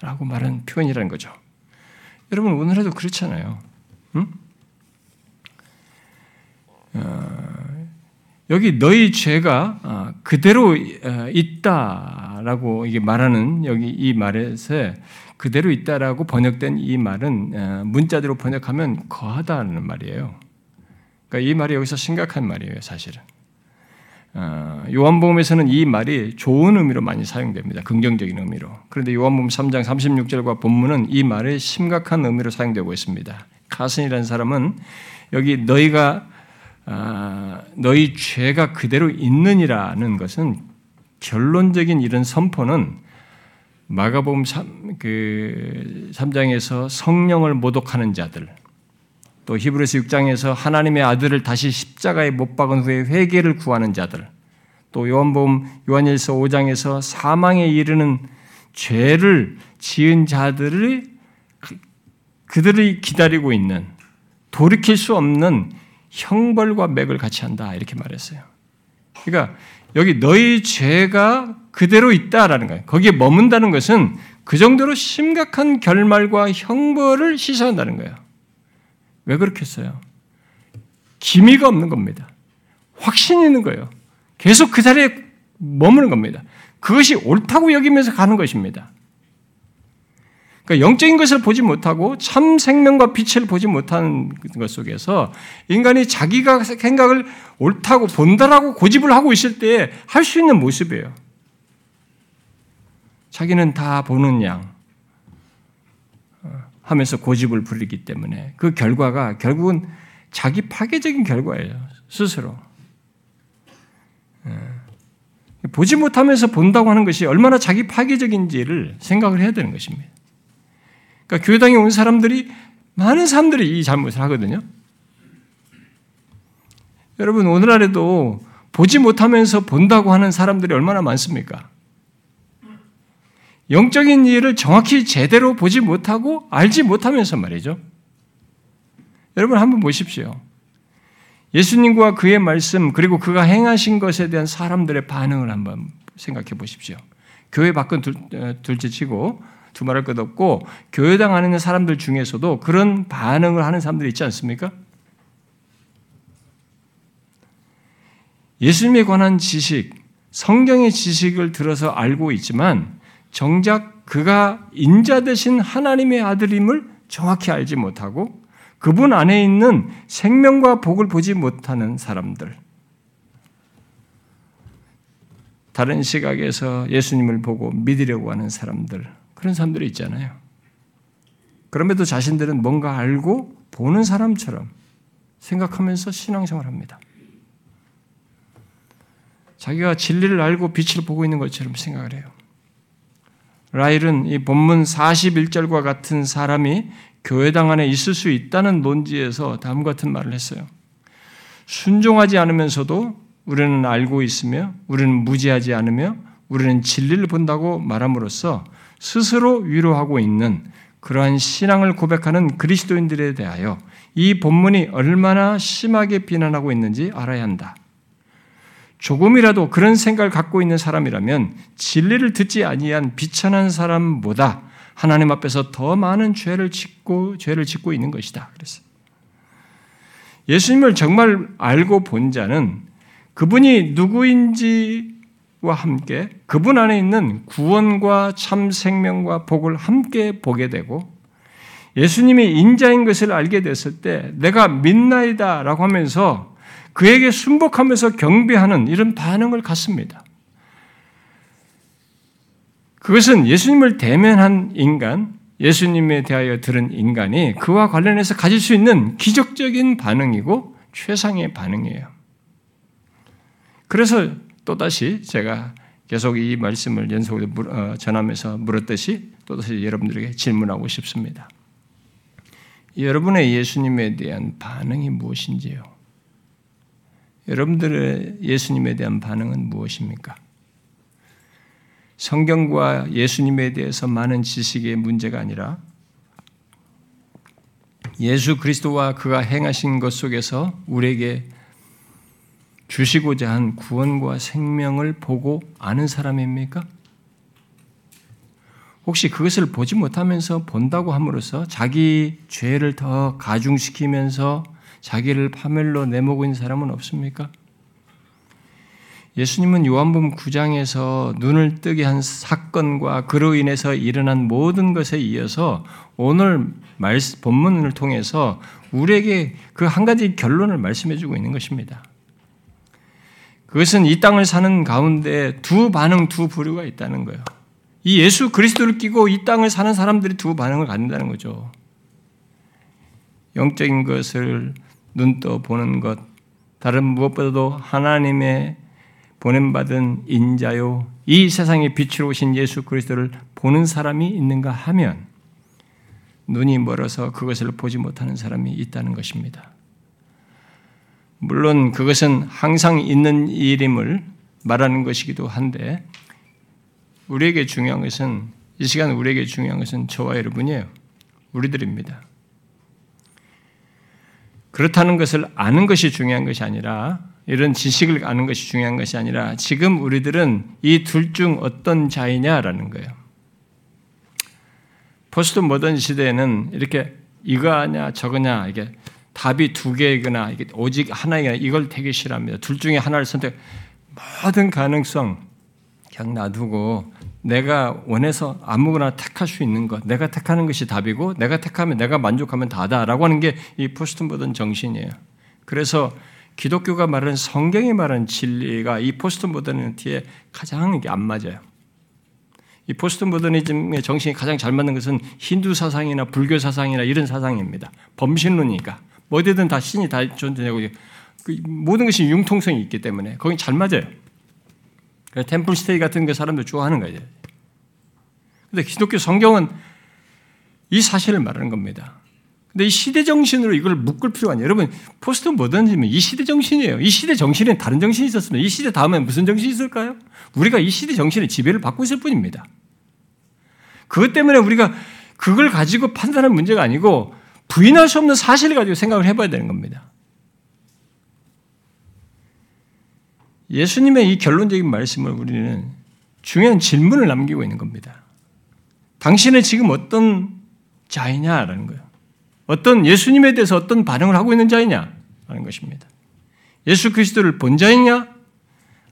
라고 말한 표현이라는 거죠. 여러분 오늘에도 그렇잖아요. 응? 어, 여기 너희 죄가 어, 그대로 어, 있다라고 이게 말하는 여기 이 말에서 그대로 있다라고 번역된 이 말은 문자대로 번역하면 거하다는 말이에요. 그러니까 이 말이 여기서 심각한 말이에요, 사실은. 요한복음에서는 이 말이 좋은 의미로 많이 사용됩니다. 긍정적인 의미로. 그런데 요한복음 3장 36절과 본문은 이 말이 심각한 의미로 사용되고 있습니다. 카슨이라는 사람은 여기 너희가 아, 너희 죄가 그대로 있느니라는 것은 결론적인 이런 선포는 마가복음 3, 그 3장에서 성령을 모독하는 자들, 또 히브리서 6장에서 하나님의 아들을 다시 십자가에 못 박은 후에 회개를 구하는 자들, 또 요한복음 요한일서 5장에서 사망에 이르는 죄를 지은 자들을 그들이 기다리고 있는 돌이킬 수 없는 형벌과 맥을 같이 한다 이렇게 말했어요. 그러니까 여기 너희 죄가 그대로 있다라는 거예요. 거기에 머문다는 것은 그 정도로 심각한 결말과 형벌을 시사한다는 거예요. 왜 그렇겠어요? 기미가 없는 겁니다. 확신이 있는 거예요. 계속 그 자리에 머무는 겁니다. 그것이 옳다고 여기면서 가는 것입니다. 그러니까 영적인 것을 보지 못하고 참 생명과 빛을 보지 못하는 것 속에서 인간이 자기가 생각을 옳다고 본다라고 고집을 하고 있을 때 할 수 있는 모습이에요. 자기는 다 보는 양 어, 하면서 고집을 부리기 때문에 그 결과가 결국은 자기 파괴적인 결과예요. 스스로. 예. 보지 못하면서 본다고 하는 것이 얼마나 자기 파괴적인지를 생각을 해야 되는 것입니다. 그러니까 교회당에 온 사람들이 많은 사람들이 이 잘못을 하거든요. 여러분 오늘날에도 보지 못하면서 본다고 하는 사람들이 얼마나 많습니까? 영적인 일을 정확히 제대로 보지 못하고 알지 못하면서 말이죠. 여러분 한번 보십시오. 예수님과 그의 말씀 그리고 그가 행하신 것에 대한 사람들의 반응을 한번 생각해 보십시오. 교회 밖은 둘째치고 두말할 것 없고 교회당 안에 있는 사람들 중에서도 그런 반응을 하는 사람들이 있지 않습니까? 예수님에 관한 지식, 성경의 지식을 들어서 알고 있지만 정작 그가 인자 되신 하나님의 아들임을 정확히 알지 못하고 그분 안에 있는 생명과 복을 보지 못하는 사람들. 다른 시각에서 예수님을 보고 믿으려고 하는 사람들. 그런 사람들이 있잖아요. 그럼에도 자신들은 뭔가 알고 보는 사람처럼 생각하면서 신앙생활 합니다. 자기가 진리를 알고 빛을 보고 있는 것처럼 생각을 해요. 라일은 이 본문 41절과 같은 사람이 교회당 안에 있을 수 있다는 논지에서 다음 같은 말을 했어요. 순종하지 않으면서도 우리는 알고 있으며 우리는 무지하지 않으며 우리는 진리를 본다고 말함으로써 스스로 위로하고 있는 그러한 신앙을 고백하는 그리스도인들에 대하여 이 본문이 얼마나 심하게 비난하고 있는지 알아야 한다. 조금이라도 그런 생각을 갖고 있는 사람이라면 진리를 듣지 아니한 비천한 사람보다 하나님 앞에서 더 많은 죄를 짓고 죄를 짓고 있는 것이다. 그랬어. 예수님을 정말 알고 본 자는 그분이 누구인지 와 함께 그분 안에 있는 구원과 참 생명과 복을 함께 보게 되고 예수님이 인자인 것을 알게 됐을 때 내가 믿나이다 라고 하면서 그에게 순복하면서 경배하는 이런 반응을 갖습니다. 그것은 예수님을 대면한 인간, 예수님에 대하여 들은 인간이 그와 관련해서 가질 수 있는 기적적인 반응이고 최상의 반응이에요. 그래서 또다시 제가 계속 이 말씀을 연속으로 어, 전하면서 물었듯이 또다시 여러분들에게 질문하고 싶습니다. 여러분의 예수님에 대한 반응이 무엇인지요? 여러분들의 예수님에 대한 반응은 무엇입니까? 성경과 예수님에 대해서 많은 지식의 문제가 아니라 예수 그리스도와 그가 행하신 것 속에서 우리에게 주시고자 한 구원과 생명을 보고 아는 사람입니까? 혹시 그것을 보지 못하면서 본다고 함으로써 자기 죄를 더 가중시키면서 자기를 파멸로 내모고 있는 사람은 없습니까? 예수님은 요한복음 9장에서 눈을 뜨게 한 사건과 그로 인해서 일어난 모든 것에 이어서 오늘 말씀, 본문을 통해서 우리에게 그 한 가지 결론을 말씀해 주고 있는 것입니다. 그것은 이 땅을 사는 가운데 두 반응, 두 부류가 있다는 거예요. 이 예수 그리스도를 끼고 이 땅을 사는 사람들이 두 반응을 갖는다는 거죠. 영적인 것을 눈떠 보는 것, 다른 무엇보다도 하나님의 보냄받은 인자요, 이 세상에 빛으로 오신 예수 그리스도를 보는 사람이 있는가 하면 눈이 멀어서 그것을 보지 못하는 사람이 있다는 것입니다. 물론 그것은 항상 있는 일임을 말하는 것이기도 한데 우리에게 중요한 것은 이 시간 우리에게 중요한 것은 저와 여러분이에요. 우리들입니다. 그렇다는 것을 아는 것이 중요한 것이 아니라 이런 지식을 아는 것이 중요한 것이 아니라 지금 우리들은 이 둘 중 어떤 자이냐라는 거예요. 포스트 모던 시대에는 이렇게 이거 하냐 저거냐 이게 답이 두 개이거나 오직 하나이거나 이걸 되게 싫어합니다. 둘 중에 하나를 선택 모든 가능성 그냥 놔두고 내가 원해서 아무거나 택할 수 있는 것, 내가 택하는 것이 답이고 내가 택하면 내가 만족하면 다다라고 하는 게 이 포스트 모던 정신이에요. 그래서 기독교가 말하는 성경이 말하는 진리가 이 포스트 모더니티에 가장 이게 안 맞아요. 이 포스트 모더니즘의 정신이 가장 잘 맞는 것은 힌두 사상이나 불교 사상이나 이런 사상입니다. 범신론이니까 어디든 다 신이 다 존재하고 그 모든 것이 융통성이 있기 때문에 거기 잘 맞아요. 템플 스테이 같은 거 사람들 좋아하는 거예요. 근데 기독교 성경은 이 사실을 말하는 겁니다. 근데 이 시대 정신으로 이걸 묶을 필요가 아니에요. 여러분, 포스트 모더니즘은 이 시대 정신이에요. 이 시대 정신에 다른 정신이 있었으면 이 시대 다음에 무슨 정신이 있을까요? 우리가 이 시대 정신의 지배를 받고 있을 뿐입니다. 그것 때문에 우리가 그걸 가지고 판단하는 문제가 아니고 부인할 수 없는 사실을 가지고 생각을 해봐야 되는 겁니다. 예수님의 이 결론적인 말씀을 우리는 중요한 질문을 남기고 있는 겁니다. 당신은 지금 어떤 자이냐라는 거예요. 어떤 예수님에 대해서 어떤 반응을 하고 있는 자이냐 하는 것입니다. 예수 그리스도를 본 자이냐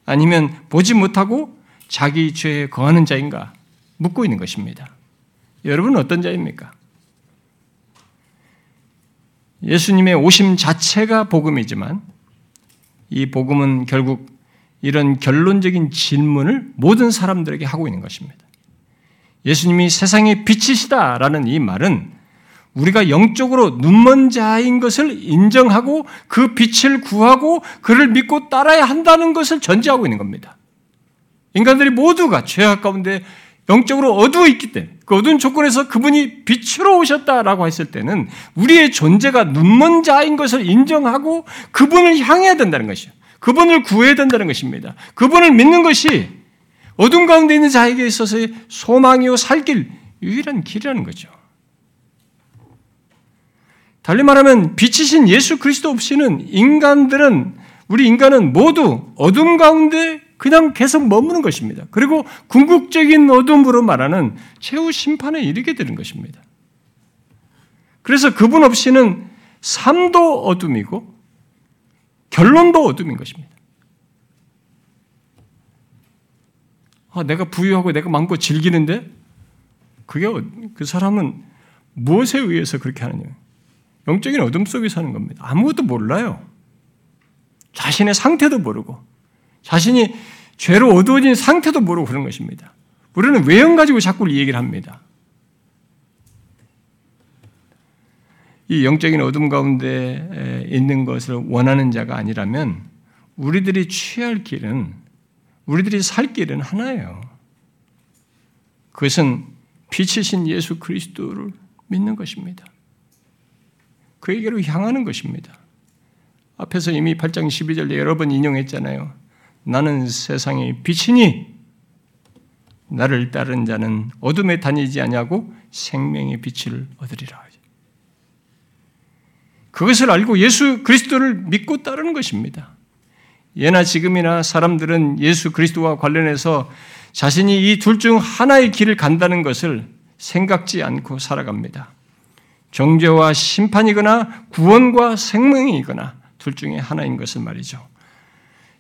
아니면 보지 못하고 자기 죄에 거하는 자인가 묻고 있는 것입니다. 여러분은 어떤 자입니까? 예수님의 오심 자체가 복음이지만 이 복음은 결국 이런 결론적인 질문을 모든 사람들에게 하고 있는 것입니다. 예수님이 세상의 빛이시다라는 이 말은 우리가 영적으로 눈먼 자인 것을 인정하고 그 빛을 구하고 그를 믿고 따라야 한다는 것을 전제하고 있는 겁니다. 인간들이 모두가 죄악 가운데 영적으로 어두워 있기 때문에 그 어두운 조건에서 그분이 빛으로 오셨다라고 했을 때는 우리의 존재가 눈먼 자인 것을 인정하고 그분을 향해야 된다는 것이요. 그분을 구해야 된다는 것입니다. 그분을 믿는 것이 어둠 가운데 있는 자에게 있어서의 소망이요 살길 유일한 길이라는 거죠. 달리 말하면 빛이신 예수 그리스도 없이는 인간들은 우리 인간은 모두 어둠 가운데 그냥 계속 머무는 것입니다. 그리고 궁극적인 어둠으로 말하는 최후 심판에 이르게 되는 것입니다. 그래서 그분 없이는 삶도 어둠이고 결론도 어둠인 것입니다. 아, 내가 부유하고 내가 많고 즐기는데 그게 어, 그 사람은 무엇에 의해서 그렇게 하느냐? 영적인 어둠 속에 사는 겁니다. 아무것도 몰라요. 자신의 상태도 모르고 자신이 죄로 어두워진 상태도 모르고 그런 것입니다. 우리는 외형 가지고 자꾸 이 얘기를 합니다. 이 영적인 어둠 가운데 있는 것을 원하는 자가 아니라면 우리들이 취할 길은 우리들이 살 길은 하나예요. 그것은 빛이신 예수 그리스도를 믿는 것입니다. 그에게로 향하는 것입니다. 앞에서 이미 8장 12절에 여러 번 인용했잖아요. 나는 세상의 빛이니 나를 따른 자는 어둠에 다니지 아니하고 생명의 빛을 얻으리라. 그것을 알고 예수 그리스도를 믿고 따르는 것입니다. 예나 지금이나 사람들은 예수 그리스도와 관련해서 자신이 이 둘 중 하나의 길을 간다는 것을 생각지 않고 살아갑니다. 정죄와 심판이거나 구원과 생명이거나 둘 중에 하나인 것을 말이죠.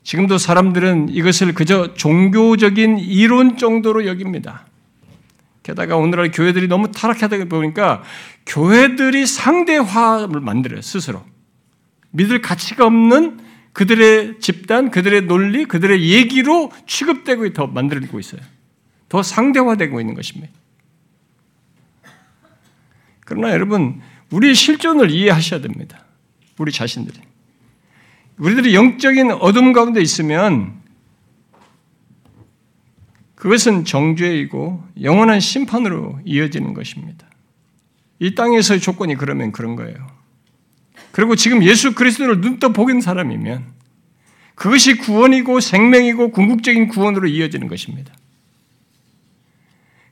지금도 사람들은 이것을 그저 종교적인 이론 정도로 여깁니다. 게다가 오늘날 교회들이 너무 타락하다 보니까 교회들이 상대화를 만들어요, 스스로. 믿을 가치가 없는 그들의 집단, 그들의 논리, 그들의 얘기로 취급되고 더 만들고 있어요. 더 상대화되고 있는 것입니다. 그러나 여러분, 우리 실존을 이해하셔야 됩니다. 우리 자신들이. 우리들이 영적인 어둠 가운데 있으면 그것은 정죄이고 영원한 심판으로 이어지는 것입니다. 이 땅에서의 조건이 그러면 그런 거예요. 그리고 지금 예수 그리스도를 눈떠 보긴 사람이면 그것이 구원이고 생명이고 궁극적인 구원으로 이어지는 것입니다.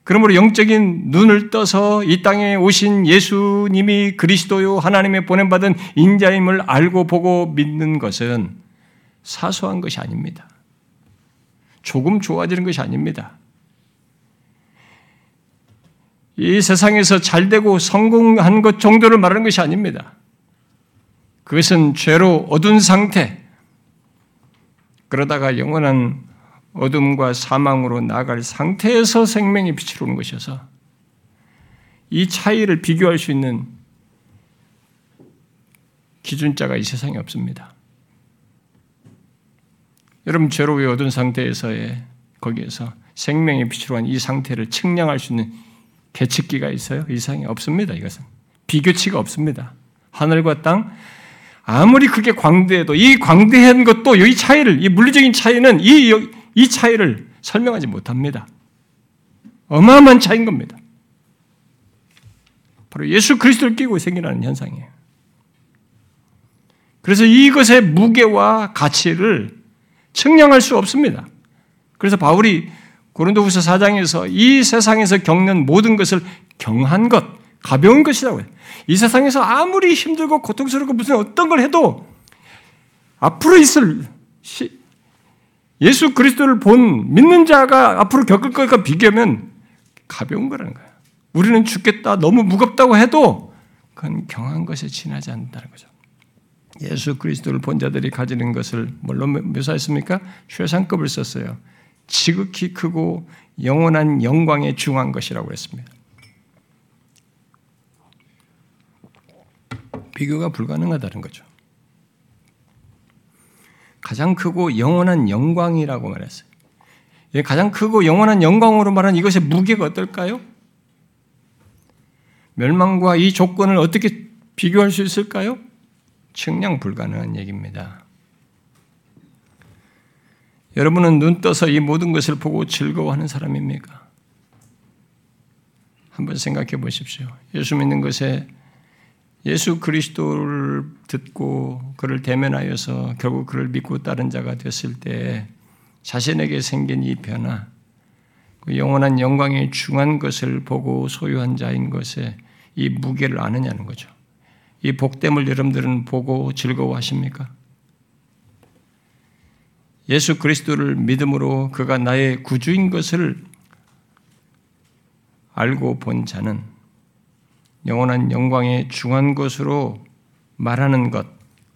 그러므로 영적인 눈을 떠서 이 땅에 오신 예수님이 그리스도요 하나님의 보낸받은 인자임을 알고 보고 믿는 것은 사소한 것이 아닙니다. 조금 좋아지는 것이 아닙니다. 이 세상에서 잘 되고 성공한 것 정도를 말하는 것이 아닙니다. 그것은 죄로 어두운 상태, 그러다가 영원한 어둠과 사망으로 나갈 상태에서 생명이 빛으로 오는 것이어서 이 차이를 비교할 수 있는 기준자가 이 세상에 없습니다. 여러분 죄로 얻은 상태에서의 거기에서 생명의 빛으로 한 이 상태를 측량할 수 있는 계측기가 있어요? 이상이 없습니다. 이것은 비교치가 없습니다. 하늘과 땅 아무리 그게 광대해도 이 광대한 것도 이 차이를 이 물리적인 차이는 이, 이 차이를 설명하지 못합니다. 어마어마한 차이인 겁니다. 바로 예수 그리스도를 끼고 생기는 현상이에요. 그래서 이것의 무게와 가치를 측량할 수 없습니다. 그래서 바울이 고린도후서 4장에서 이 세상에서 겪는 모든 것을 경한 것, 가벼운 것이라고 해요. 이 세상에서 아무리 힘들고 고통스럽고 무슨 어떤 걸 해도 앞으로 있을 예수 그리스도를 본 믿는 자가 앞으로 겪을 것과 비교하면 가벼운 거라는 거예요. 우리는 죽겠다, 너무 무겁다고 해도 그건 경한 것에 지나지 않는다는 거죠. 예수 그리스도를 본 자들이 가지는 것을 뭘로 묘사했습니까? 최상급을 썼어요. 지극히 크고 영원한 영광에 중한 것이라고 했습니다. 비교가 불가능하다는 거죠. 가장 크고 영원한 영광이라고 말했어요. 가장 크고 영원한 영광으로 말하는 이것의 무게가 어떨까요? 멸망과 이 조건을 어떻게 비교할 수 있을까요? 측량 불가능한 얘기입니다. 여러분은 눈 떠서 이 모든 것을 보고 즐거워하는 사람입니까? 한번 생각해 보십시오. 예수 믿는 것에 예수 그리스도를 듣고 그를 대면하여서 결국 그를 믿고 따른 자가 됐을 때 자신에게 생긴 이 변화, 그 영원한 영광의 중한 것을 보고 소유한 자인 것에 이 무게를 아느냐는 거죠. 이 복됨을 여러분들은 보고 즐거워하십니까? 예수 그리스도를 믿음으로 그가 나의 구주인 것을 알고 본 자는 영원한 영광의 중한 것으로 말하는 것,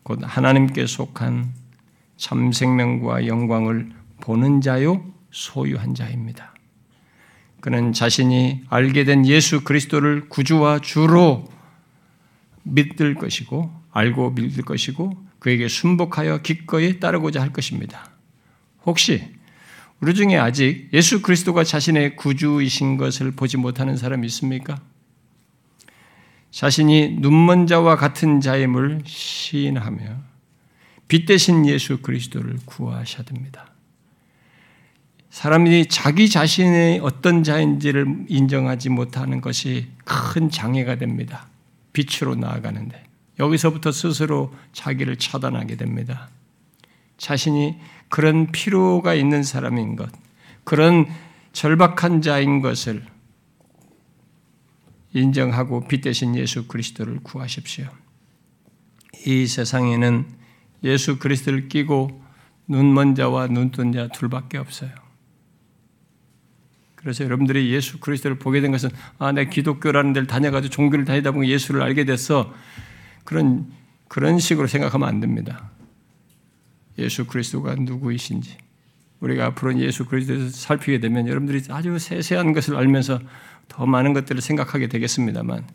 곧 하나님께 속한 참 생명과 영광을 보는 자요, 소유한 자입니다. 그는 자신이 알게 된 예수 그리스도를 구주와 주로 믿을 것이고, 알고 믿을 것이고, 그에게 순복하여 기꺼이 따르고자 할 것입니다. 혹시 우리 중에 아직 예수 그리스도가 자신의 구주이신 것을 보지 못하는 사람이 있습니까? 자신이 눈먼 자와 같은 자임을 시인하며 빛 대신 예수 그리스도를 구하셔야 됩니다. 사람이 자기 자신의 어떤 자인지를 인정하지 못하는 것이 큰 장애가 됩니다. 빛으로 나아가는데 여기서부터 스스로 자기를 차단하게 됩니다. 자신이 그런 필요가 있는 사람인 것, 그런 절박한 자인 것을 인정하고 빛 대신 예수 그리스도를 구하십시오. 이 세상에는 예수 그리스도를 끼고 눈먼 자와 눈뜬 자 둘밖에 없어요. 그래서 여러분들이 예수 그리스도를 보게 된 것은 아, 내 기독교라는 데를 다녀가지고 종교를 다니다 보면 예수를 알게 됐어. 그런 그런 식으로 생각하면 안 됩니다. 예수 그리스도가 누구이신지 우리가 앞으로 예수 그리스도에서 살피게 되면 여러분들이 아주 세세한 것을 알면서 더 많은 것들을 생각하게 되겠습니다만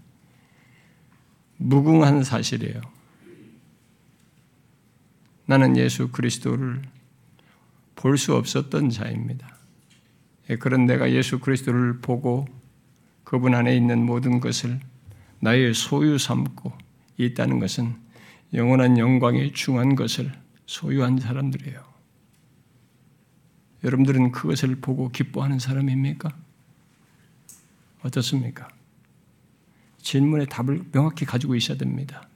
무궁한 사실이에요. 나는 예수 그리스도를 볼 수 없었던 자입니다. 예, 그런 내가 예수 그리스도를 보고 그분 안에 있는 모든 것을 나의 소유 삼고 있다는 것은 영원한 영광에 중한 것을 소유한 사람들이에요. 여러분들은 그것을 보고 기뻐하는 사람입니까? 어떻습니까? 질문의 답을 명확히 가지고 있어야 됩니다.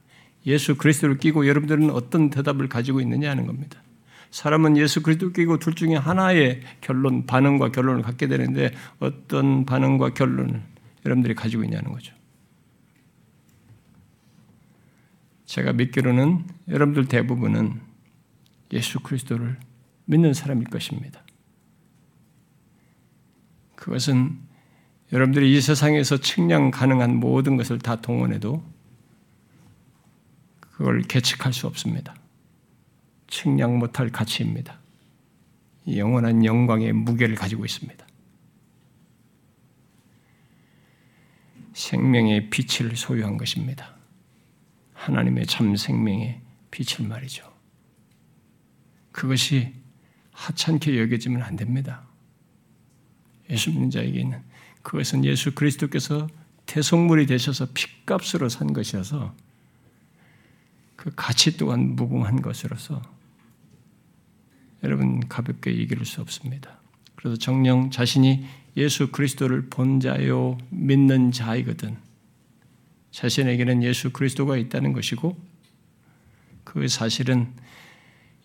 예수 그리스도를 끼고 여러분들은 어떤 대답을 가지고 있느냐 하는 겁니다. 사람은 예수 그리스도 끼고 둘 중에 하나의 결론, 반응과 결론을 갖게 되는데 어떤 반응과 결론을 여러분들이 가지고 있냐는 거죠. 제가 믿기로는 여러분들 대부분은 예수 그리스도를 믿는 사람일 것입니다. 그것은 여러분들이 이 세상에서 측량 가능한 모든 것을 다 동원해도 그걸 계측할 수 없습니다. 측량 못할 가치입니다. 영원한 영광의 무게를 가지고 있습니다. 생명의 빛을 소유한 것입니다. 하나님의 참 생명의 빛을 말이죠. 그것이 하찮게 여겨지면 안 됩니다. 예수 믿는 자에게는 그것은 예수 그리스도께서 대속물이 되셔서 핏값으로 산 것이어서 그 가치 또한 무궁한 것으로서 여러분 가볍게 이길 수 없습니다. 그래서 정령 자신이 예수 그리스도를 본 자요 믿는 자이거든 자신에게는 예수 그리스도가 있다는 것이고 그 사실은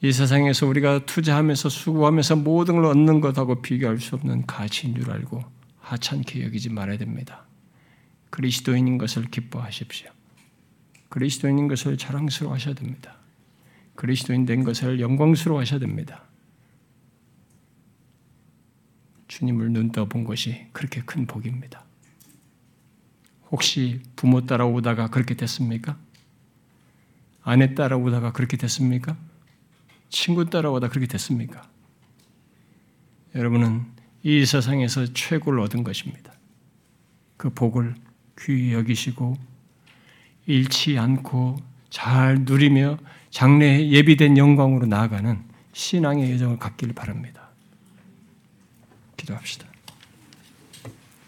이 세상에서 우리가 투자하면서 수고하면서 모든 걸 얻는 것하고 비교할 수 없는 가치인 줄 알고 하찮게 여기지 말아야 됩니다. 그리스도인인 것을 기뻐하십시오. 그리스도인인 것을 자랑스러워 하셔야 됩니다. 그리스도인 된 것을 영광스러워 하셔야 됩니다. 주님을 눈떠본 것이 그렇게 큰 복입니다. 혹시 부모 따라오다가 그렇게 됐습니까? 아내 따라오다가 그렇게 됐습니까? 친구 따라오다 그렇게 됐습니까? 여러분은 이 세상에서 최고를 얻은 것입니다. 그 복을 귀히 여기시고 잃지 않고 잘 누리며 장래에 예비된 영광으로 나아가는 신앙의 여정을 갖기를 바랍니다. 기도합시다.